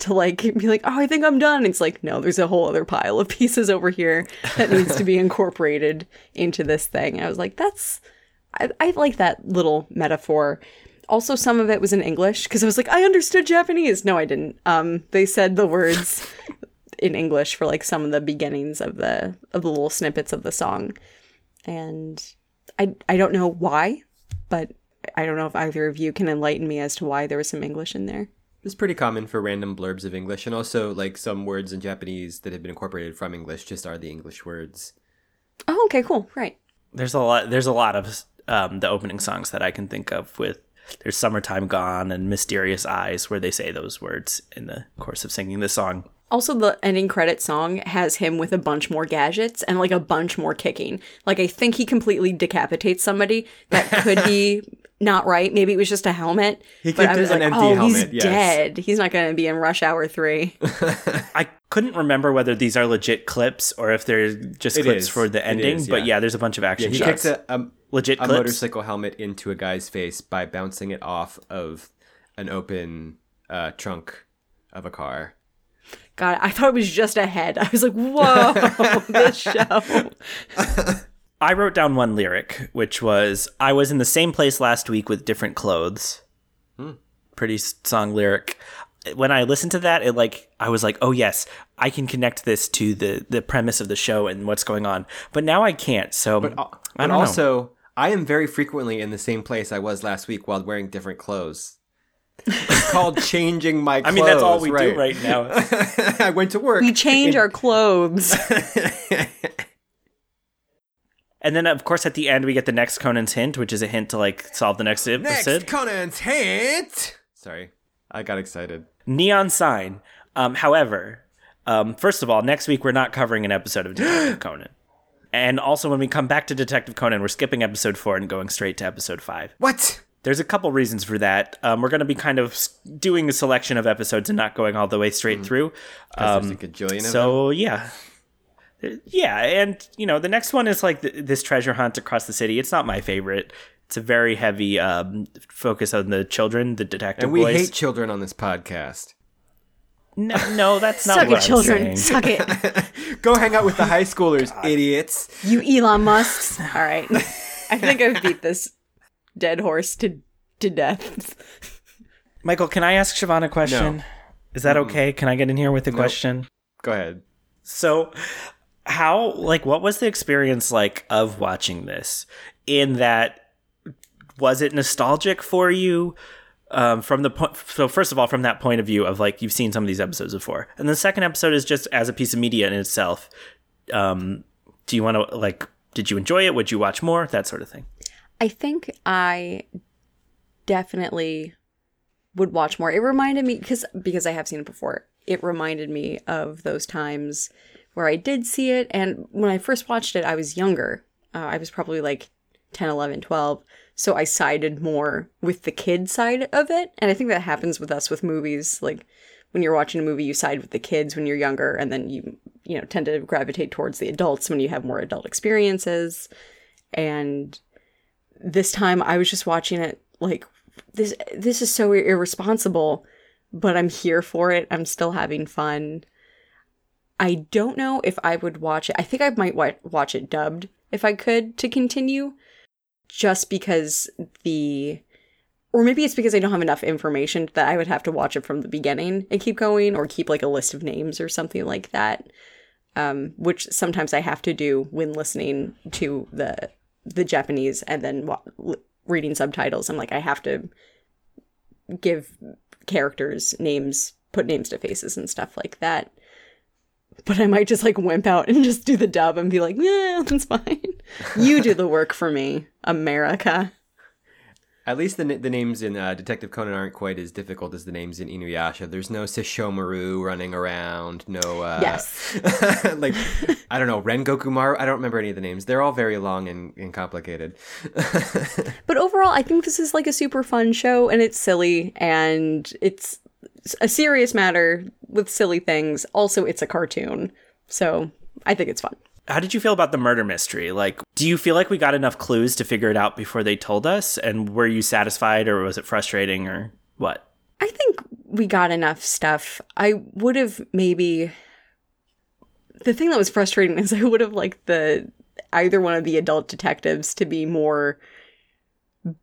C: to like be like, oh, I think I'm done. It's like, no, there's a whole other pile of [LAUGHS] pieces over here that needs to be [LAUGHS] incorporated into this thing. I was like, that's I, I like that little metaphor. Also, some of it was in English because I was like, I understood Japanese. No, I didn't. Um, they said the words [LAUGHS] in English for like some of the beginnings of the of the little snippets of the song, and I I don't know why, but I don't know if either of you can enlighten me as to why there was some English in there.
B: It's pretty common for random blurbs of English, and also like some words in Japanese that have been incorporated from English just are the English words.
C: Oh, okay, cool, right.
A: There's a lot. There's a lot of um, the opening songs that I can think of. With there's "Summertime Gone" and "Mysterious Eyes," where they say those words in the course of singing the song.
C: Also, the ending credit song has him with a bunch more gadgets and like a bunch more kicking. Like, I think he completely decapitates somebody. That could be [LAUGHS] not right. Maybe it was just a helmet.
B: He
C: but I
B: kicked
C: was
B: an
C: like,
B: empty
C: oh,
B: helmet,
C: he's
B: yes.
C: dead. He's not going to be in Rush Hour 3. [LAUGHS]
A: I couldn't remember whether these are legit clips or if they're just
B: It
A: clips
B: is.
A: for the ending.
B: is,
A: But
B: yeah.
A: yeah, there's a bunch of action
B: He
A: shots.
B: kicks a, a,
A: legit
B: a
A: clips.
B: motorcycle helmet into a guy's face by bouncing it off of an open uh, trunk of a car.
C: God, I thought it was just a head. I was like, whoa, [LAUGHS] this show. [LAUGHS]
A: I wrote down one lyric, which was I was in the same place last week with different clothes. Hmm. Pretty song lyric. When I listened to that, it like I was like, "Oh yes, I can connect this to the the premise of the show and what's going on." But now I can't. So I
B: But
A: don't know.
B: also, I am very frequently in the same place I was last week while wearing different clothes. It's called [LAUGHS] changing my clothes.
A: I mean, that's all we
B: right.
A: do right now. [LAUGHS]
B: I went to work.
C: We change our clothes. [LAUGHS]
A: and then, of course, at the end, we get the next Conan's hint, which is a hint to like solve the next episode. Next.
B: Conan's hint. Sorry, I got excited.
A: Neon sign. Um, however, um, first of all, next week we're not covering an episode of [GASPS] Detective Conan. And also, when we come back to Detective Conan, we're skipping episode four and going straight to episode five.
B: What?
A: There's a couple reasons for that. Um, we're going to be kind of doing a selection of episodes and not going all the way straight through.
B: There's
A: Um,
B: like a gajillion of them.
A: so yeah, yeah, and you know the next one is like th- this treasure hunt across the city. It's not my favorite. It's a very heavy um, focus on the children, the detective
B: And we
A: boys.
B: hate children on this podcast.
A: no, no, that's not
C: Suck
A: what
C: it,
A: I'm
C: children.
A: saying.
C: Suck it. [LAUGHS]
B: Go hang out with the high schoolers, idiots.
C: You Elon Musks. [LAUGHS] All right. [LAUGHS] I think I've beat this dead horse to to death.
A: Michael, can I ask Siobhan a question?
B: No.
A: Is that okay? Can I get in here with a question?
B: Go ahead.
A: So, how, like, what was the experience like of watching this? In that, was it nostalgic for you? um, from the point. So first of all, from that point of view of like you've seen some of these episodes before, and the second episode is just as a piece of media in itself. Um, do you want to like? Did you enjoy it? Would you watch more? That sort of thing.
C: I think I definitely would watch more. It reminded me because because I have seen it before. It reminded me of those times where I did see it and when I first watched it I was younger. Uh, I was probably like 10, 11, 12. So I sided more with the kid side of it. And I think that happens with us with movies like when you're watching a movie you side with the kids when you're younger and then you you know tend to gravitate towards the adults when you have more adult experiences. And this time I was just watching it like this this is so irresponsible, but I'm here for it. I'm still having fun. I don't know if I would watch it. I think I might wa- watch it dubbed if I could to continue just because the or maybe it's because I don't have enough information that I would have to watch it from the beginning and keep going or keep like a list of names or something like that. Um, which sometimes I have to do when listening to the the Japanese and then wa- reading subtitles. I'm like I have to give characters names, put names to faces and stuff like that. But I might just like wimp out and [LAUGHS] just do the dub and be like, yeah, that's fine. you do the work for me, America.
B: At least the, the names in uh, Detective Conan aren't quite as difficult as the names in Inuyasha. There's no Sesshomaru running around. No, uh,
C: yes, [LAUGHS]
B: like I don't know Rengoku Maru. I don't remember any of the names. They're all very long and, and complicated. [LAUGHS]
C: but overall, I think this is like a super fun show, and it's silly, and it's a serious matter with silly things. Also, it's a cartoon, so I think it's fun.
A: How did you feel about the murder mystery? Like, do you feel like we got enough clues to figure it out before they told us? And were you satisfied or was it frustrating or what?
C: I think we got enough stuff. I would have maybe. The thing that was frustrating [LAUGHS] is I would have liked the either one of the adult detectives to be more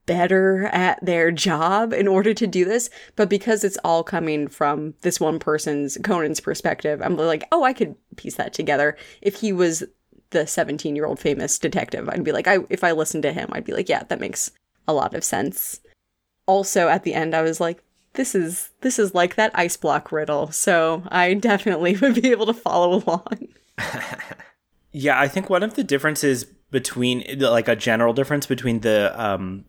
C: better at their job in order to do this but because it's all coming from this one person's conan's perspective i'm like oh i could piece that together. If he was the 17 year old famous detective i'd be like i if i listened to him i'd be like yeah that makes a lot of sense. Also at the end i was like this is this is like that ice block riddle so i [LAUGHS] definitely would be able to follow along. [LAUGHS]
A: Yeah i think one of the differences between like a general difference between the um,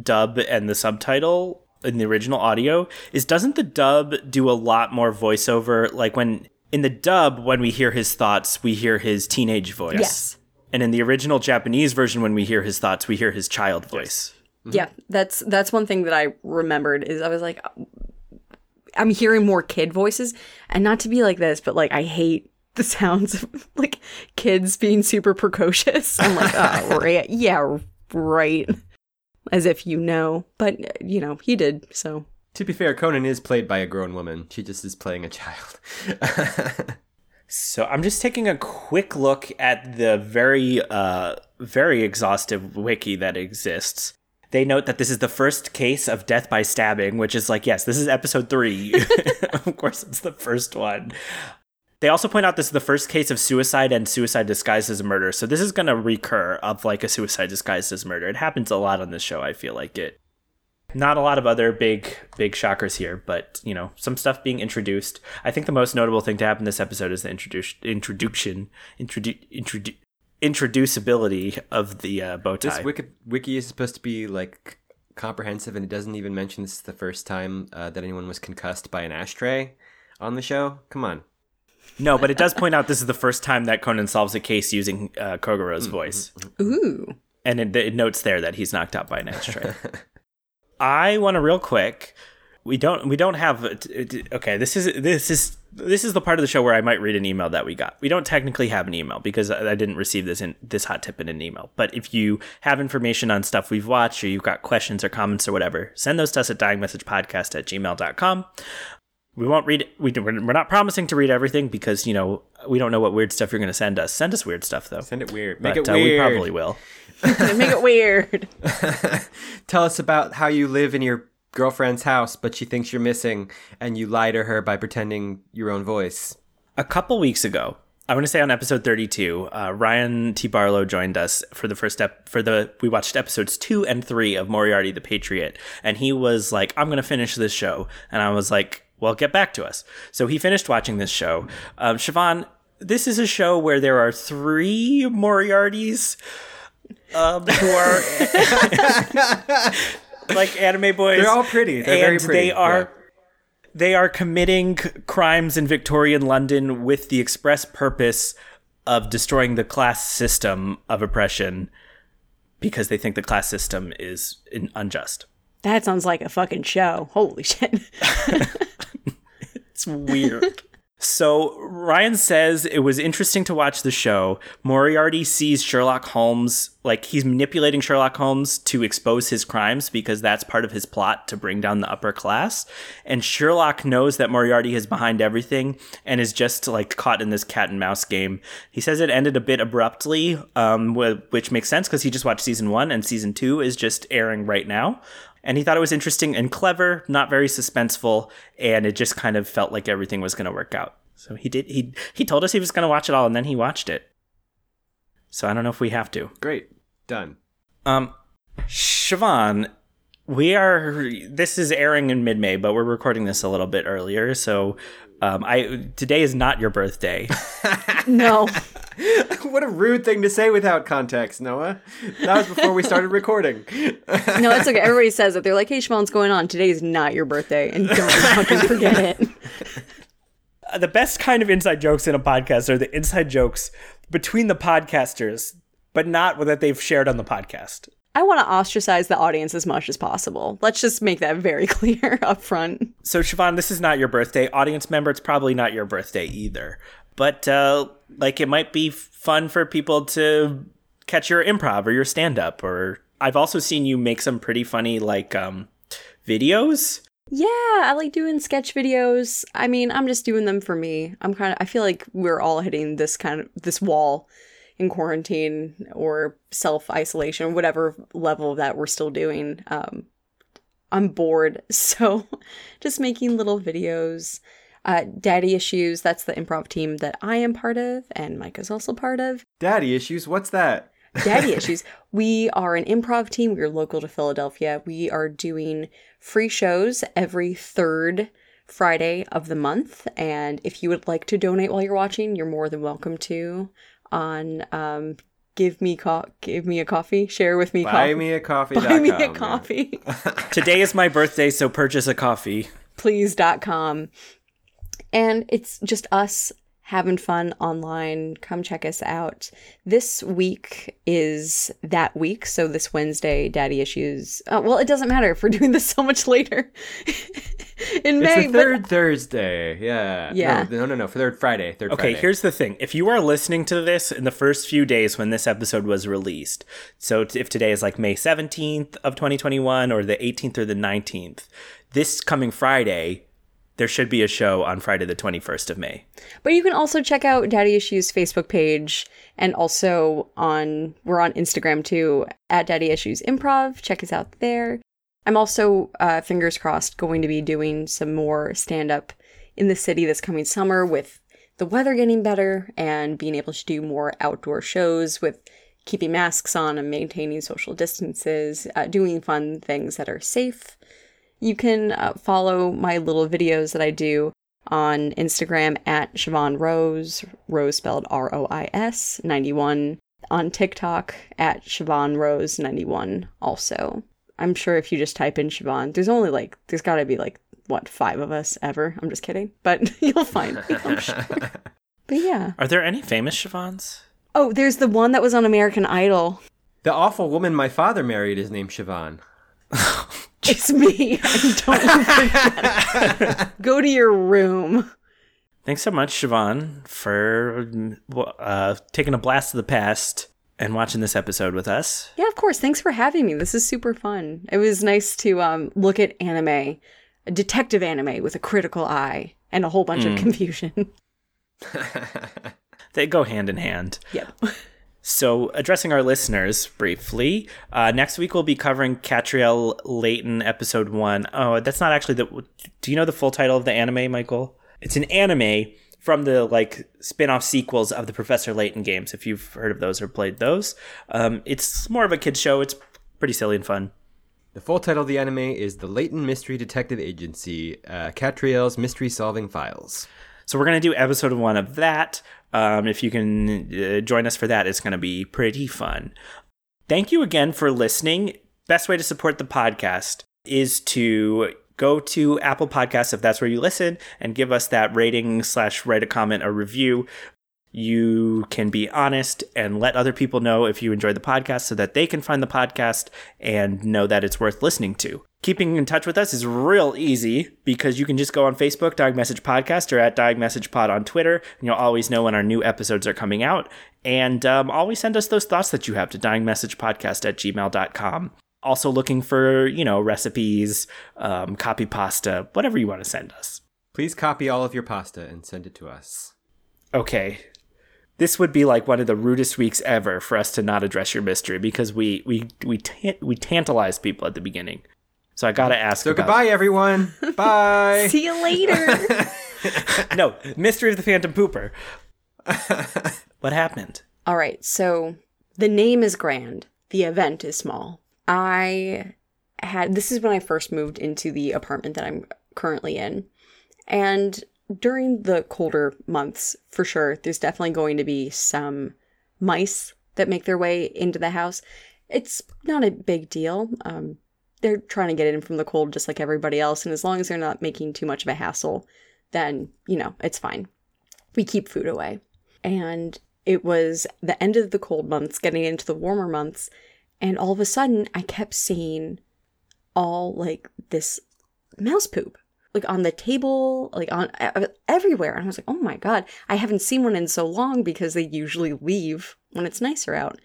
A: dub and the subtitle in the original audio is doesn't the dub do a lot more voiceover? Like when in the dub when we hear his thoughts we hear his teenage voice.
C: Yes.
A: And in the original japanese version when we hear his thoughts we hear his child voice.
C: Yes. yeah that's that's one thing that i remembered is i was like i'm hearing more kid voices and not to be like this but like i hate the sounds of like kids being super precocious. I'm like, oh, [LAUGHS] right. Yeah, right. As if you know. But, you know, he did, so.
B: To be fair, Conan is played by a grown woman. She just is playing a child. [LAUGHS]
A: so I'm just taking a quick look at the very, uh, very exhaustive wiki that exists. They note that this is the first case of death by stabbing, which is like, yes, this is episode three. [LAUGHS] of course, it's the first one. They also point out this is the first case of suicide and suicide disguised as murder. So this is going to recur of like a suicide disguised as murder. It happens a lot on this show. I feel like it. Not a lot of other big big shockers here, but you know some stuff being introduced. I think the most notable thing to happen this episode is the introduce, introduction introdu, introdu, introducibility of the uh, bow tie.
B: This wiki, wiki is supposed to be like comprehensive, and it doesn't even mention this is the first time uh, that anyone was concussed by an ashtray on the show. Come on.
A: No, but it does point out this is the first time that Conan solves a case using uh, Kogoro's mm-hmm. voice. Mm, mm.
C: Ooh.
A: And it, it, notes there that he's knocked out by an ashtray. [LAUGHS] I want to real quick. We don't. We don't have. Uh, uh, okay, this is this is this is the part of the show where I might read an email that we got. We don't technically have an email because I didn't receive this in this hot tip in an email. But if you have information on stuff we've watched or you've got questions or comments or whatever, send those to us at dyingmessagepodcast at gmail.com we won't read we we're not promising to read everything because you know we don't know what weird stuff you're going to send us. Send us weird stuff though.
B: Send it weird. Make
A: but,
B: it weird uh,
A: we probably will. [LAUGHS]
C: Make it weird. [LAUGHS]
B: Tell us about how you live in your girlfriend's house but she thinks you're missing and you lie to her by pretending your own voice.
A: A couple weeks ago I want to say on episode 32, uh, Ryan T. Barlow joined us for the first step for the we watched episodes two and three of Moriarty the Patriot, and he was like, "I'm going to finish this show," and I was like, "Well, get back to us." So he finished watching this show. Um, Siobhan, this is a show where there are three Moriartys um, who are [LAUGHS] like anime boys.
B: They're all pretty. They're very pretty.
A: They are.
B: Yeah.
A: They are committing crimes in Victorian London with the express purpose of destroying the class system of oppression because they think the class system is unjust.
C: That sounds like a fucking show. Holy shit. [LAUGHS]
A: It's weird. [LAUGHS] so Ryan says it was interesting to watch the show. Moriarty sees Sherlock Holmes like he's manipulating Sherlock Holmes to expose his crimes because that's part of his plot to bring down the upper class. And Sherlock knows that Moriarty is behind everything and is just like caught in this cat and mouse game. He says it ended a bit abruptly, um, wh- which makes sense because he just watched season one and season two is just airing right now. And he thought it was interesting and clever, not very suspenseful, and it just kind of felt like everything was going to work out. So he did. He he told us he was going to watch it all, and then he watched it. So I don't know if we have to.
B: Great. Done.
A: Um, Siobhan, we are. This is airing in mid May, but we're recording this a little bit earlier. So, um, I today is not your birthday. [LAUGHS]
C: no. [LAUGHS]
B: What a rude thing to say without context, Noah. That was before we started recording. [LAUGHS]
C: No, it's okay. Everybody says it. They're like, hey, Siobhan, what's going on? Today is not your birthday, and don't fucking forget it.
A: Uh, the best kind of inside jokes in a podcast are the inside jokes between the podcasters, but not that they've shared on the podcast.
C: I want to ostracize the audience as much as possible. Let's just make that very [LAUGHS] clear up front.
A: So, Siobhan, this is not your birthday. Audience member, it's probably not your birthday either. But, uh, like, it might be fun for people to catch your improv or your stand up. Or I've also seen you make some pretty funny, like, um, videos.
C: Yeah, I like doing sketch videos. I mean, I'm just doing them for me. I'm kind of I feel like we're all hitting this kind of this wall in quarantine or self-isolation, whatever level that we're still doing. Um I'm bored, [LAUGHS] so just making little videos. Uh, Daddy Issues, that's the improv team that I am part of, and Mike is also part of.
B: Daddy issues, what's that? [LAUGHS]
C: Daddy Issues. We are an improv team. We're local to Philadelphia. We are doing free shows every third Friday of the month. And if you would like to donate while you're watching, you're more than welcome to on um, give me co- give me a coffee, share with me
B: Buy
C: coffee.
B: me a coffee.
C: Buy me a coffee. [LAUGHS]
A: Today is my birthday, so purchase a coffee.
C: please.com. And it's just us having fun online. Come check us out. This week is that week. So this Wednesday, Daddy Issues. Uh, well, it doesn't matter if we're [LAUGHS] doing this so much later [LAUGHS] in May.
B: It's the
C: but-
B: third Thursday. Yeah.
C: Yeah.
B: No, no, no, no. For third Friday. Third
A: Okay,
B: Friday.
A: here's the thing. If you are listening to this in the first few days when this episode was released, so t- if today is like May 17th of 2021 or the 18th or the 19th, this coming Friday, there should be a show on Friday the 21st of May.
C: But you can also check out Daddy Issues Facebook page and also on we're on Instagram too at Daddy Issues Improv. Check us out there. I'm also uh, fingers crossed going to be doing some more stand up in the city this coming summer with the weather getting better and being able to do more outdoor shows with keeping masks on and maintaining social distances, uh, doing fun things that are safe. You can uh, follow my little videos that I do on Instagram at Siobhan Rose, Rose spelled R O I S 91. On TikTok at Siobhan Rose 91 also. I'm sure if you just type in Siobhan, there's only like, there's gotta be like, what, five of us ever? I'm just kidding. But [LAUGHS] you'll find me, I'm sure. [LAUGHS] But yeah.
A: Are there any famous Siobhans?
C: Oh, there's the one that was on American Idol.
B: The awful woman my father married is named Siobhan. [LAUGHS]
C: It's me. I don't. Go to your room.
A: Thanks so much, Siobhan, for uh, taking a blast of the past and watching this episode with us.
C: Yeah, of course. Thanks for having me. This is super fun. It was nice to um, look at anime, a detective anime with a critical eye and a whole bunch of confusion. [LAUGHS]
A: They go hand in hand.
C: yep.
A: So, addressing our listeners briefly, uh, next week we'll be covering Katrielle Layton episode one. Oh, that's not actually the. Do you know the full title of the anime, Michael? It's an anime from the like spin-off sequels of the Professor Layton games. If you've heard of those or played those, um, it's more of a kids show. It's pretty silly and fun.
B: The full title of the anime is The Layton Mystery Detective Agency, uh, Katrielle's Mystery Solving Files.
A: So we're gonna do episode one of that. Um, if you can uh, join us for that, it's gonna be pretty fun. Thank you again for listening. Best way to support the podcast is to go to Apple Podcasts if that's where you listen and give us that rating slash write a comment or review. You can be honest and let other people know if you enjoy the podcast so that they can find the podcast and know that it's worth listening to. Keeping in touch with us is real easy because you can just go on Facebook, Dying Message Podcast, or at Dying Message Pod on Twitter, and you'll always know when our new episodes are coming out. And um, always send us those thoughts that you have to dyingmessagepodcast at gmail.com. Also looking for, you know, recipes, um, copy pasta, whatever you want to send us.
B: Please copy all of your pasta and send it to us.
A: Okay. This would be like one of the rudest weeks ever for us to not address your mystery because we we we ta- we tantalized people at the beginning. So I gotta ask.
B: So
A: about-
B: goodbye, everyone. [LAUGHS] Bye.
C: See you later. [LAUGHS]
A: No, mystery of the Phantom Pooper. [LAUGHS] what happened?
C: All right, so the name is grand, the event is small. I had this is when I first moved into the apartment that I'm currently in. And during the colder months, for sure, there's definitely going to be some mice that make their way into the house. It's not a big deal. Um, they're trying to get in from the cold just like everybody else. And as long as they're not making too much of a hassle, then, you know, it's fine. We keep food away. And it was the end of the cold months, getting into the warmer months. And all of a sudden, I kept seeing all like this mouse poop like on the table, like on everywhere. And I was like, oh my God, I haven't seen one in so long because they usually leave when it's nicer out.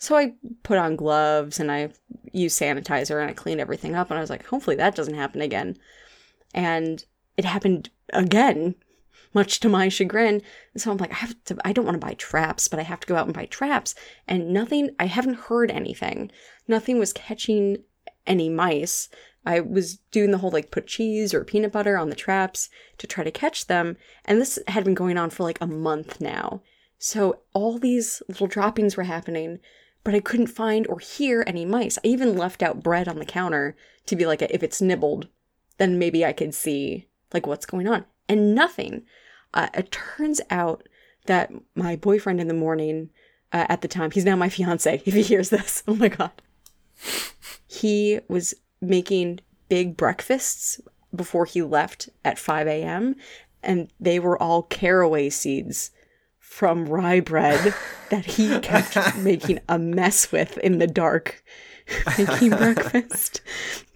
C: So I put on gloves and I use sanitizer and I cleaned everything up. And I was like, hopefully that doesn't happen again. And it happened again, much to my chagrin. And so I'm like, I have to, I don't want to buy traps, but I have to go out and buy traps. And nothing, I haven't heard anything. Nothing was catching any mice. I was doing the whole like put cheese or peanut butter on the traps to try to catch them. And this had been going on for like a month now. So all these little droppings were happening, but I couldn't find or hear any mice. I even left out bread on the counter to be like, if it's nibbled, then maybe I could see like what's going on. And nothing. Uh, it turns out that my boyfriend in the morning, uh, at the time, he's now my [LAUGHS] fiance. If he hears this, oh my god, he was making big breakfasts before he left at 5 a.m. and they were all caraway seeds from rye bread that he kept [LAUGHS] making a mess with in the dark [LAUGHS] making breakfast.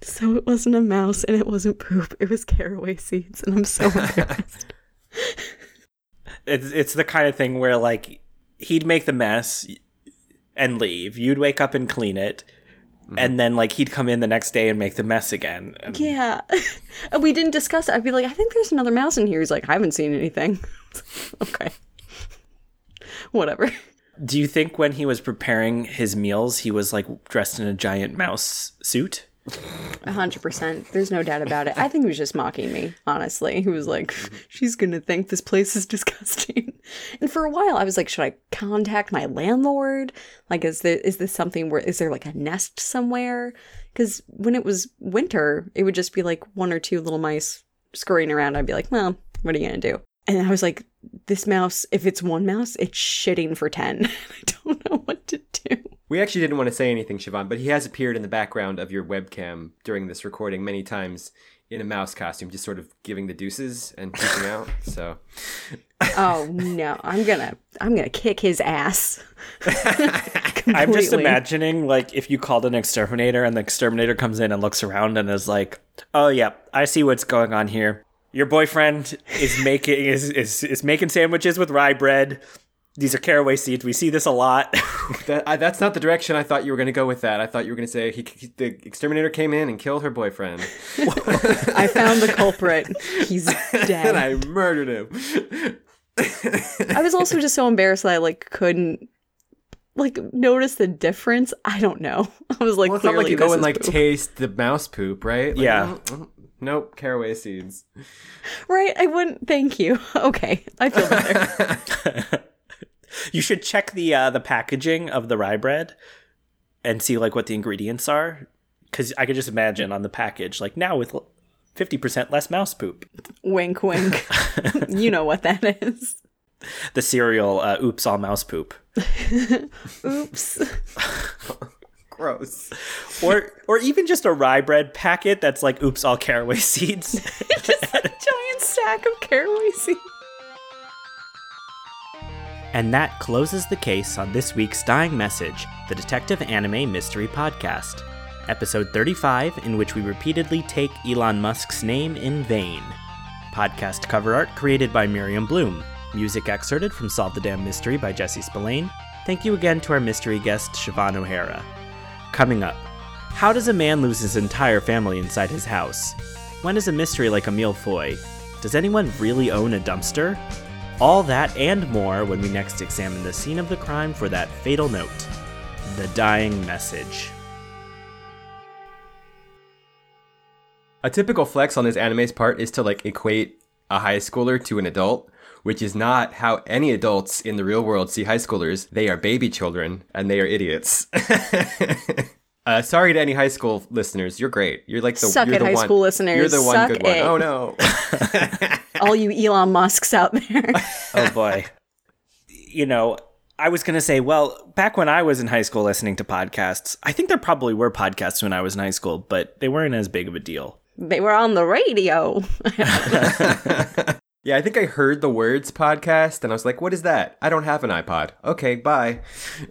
C: So it wasn't a mouse and it wasn't poop. It was caraway seeds and I'm so embarrassed. [LAUGHS]
A: It's it's the kind of thing where like he'd make the mess and leave. You'd wake up and clean it. Mm-hmm. And then like he'd come in the next day and make the mess again. And
C: Yeah. And we didn't discuss it. I'd be like, I think there's another mouse in here. He's like, I haven't seen anything. okay. Whatever. [LAUGHS]
A: Do you think when he was preparing his meals, he was like dressed in a giant mouse suit?
C: A hundred percent. There's no doubt about it. I think he was just mocking me, honestly. He was like, [LAUGHS] she's gonna think this place is [LAUGHS] disgusting. And for a while I was like, should I contact my landlord? Like, is there is this something where is there like a nest somewhere? Because when it was winter, it would just be like one or two little mice scurrying around. I'd be like, well, what are you gonna do? And I was like, this mouse, if it's one mouse, it's shitting for ten. [LAUGHS] I don't know what to do.
B: We actually didn't want to say anything, Siobhan, but he has appeared in the background of your webcam during this recording many times in a mouse costume, just sort of giving the deuces and peeking out. So [LAUGHS]
C: Oh no, I'm gonna I'm gonna kick his ass. [LAUGHS]
A: I'm just imagining like if you called an exterminator and the exterminator comes in and looks around and is like, "Oh yeah, I see what's going on here. Your boyfriend is [LAUGHS] making is is, is making sandwiches with rye bread. These are caraway seeds. We see this a lot." [LAUGHS]
B: that, I, that's not the direction I thought you were going to go with that. I thought you were going to say he, he- the exterminator came in and killed her boyfriend, [LAUGHS]
C: I found the culprit. He's dead.
B: and
C: dead.
B: I murdered him.
C: I was also just so embarrassed that I like couldn't like notice the difference. I don't know. I was like,
B: Well, it's not like you go and like
C: poop.
B: taste the mouse poop, right? Like,
A: Yeah.
B: mm, mm, Nope, caraway seeds.
C: Right? I wouldn't. Thank you. [LAUGHS] Okay, I feel better. [LAUGHS]
A: You should check the uh, the packaging of the rye bread and see like what the ingredients are, because I could just imagine on the package like now with fifty percent less mouse poop.
C: wink, wink. [LAUGHS] you know what that is.
A: The cereal, uh, oops, all mouse poop,
C: Oops.
B: Gross.
A: or or even just a rye bread packet that's like oops, all caraway [LAUGHS] seeds. [LAUGHS]
C: Just a giant stack of caraway seeds.
A: And that closes the case on this week's Dying Message, the Detective Anime Mystery Podcast. Episode 35, in which we repeatedly take Elon Musk's name in vain. Podcast cover art created by Miriam Bloom. Music excerpted from Solve the Damn Mystery by Jesse Spillane. Thank you again to our mystery guest, Siobhan O'Hara. Coming up, how does a man lose his entire family inside his house? When is a mystery like Emile Foy? Does anyone really own a dumpster? All that and more when we next examine the scene of the crime for that fatal note the dying message.
B: A typical flex on this anime's part is to like equate a high schooler to an adult, which is not how any adults in the real world see high schoolers. They are baby children and they are idiots. [LAUGHS] uh, sorry to any high school listeners. You're great. You're like the
C: Suck
B: you're
C: it,
B: the
C: high
B: one,
C: school listeners.
B: You're the one
C: Suck
B: good one.
C: it.
B: Oh no. [LAUGHS] [LAUGHS]
C: All you Elon Musks out there.
A: Oh boy. you know, I was going to say, well, back when I was in high school listening to podcasts, I think there probably were podcasts when I was in high school, but they weren't as big of a deal.
C: they were on the radio.
B: Yeah, I think I heard the words podcast and I was like, what is that? I don't have an iPod. Okay, bye.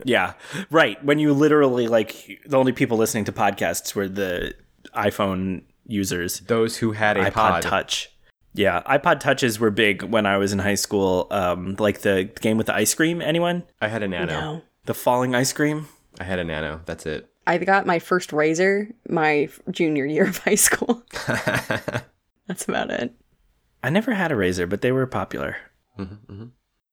A: Yeah, right. When you literally, like, the only people listening to podcasts were the iPhone users.
B: Those who had a
A: iPod
B: pod.
A: Touch. Yeah, iPod Touches were big when I was in high school. Um, like the game with the ice cream. Anyone?
B: I had a nano.
C: no.
A: The falling ice cream.
B: I had a nano. That's it.
C: I got my first razor my junior year of high school. [LAUGHS] That's about it.
A: I never had a razor, but they were popular.
B: Mhm, mhm.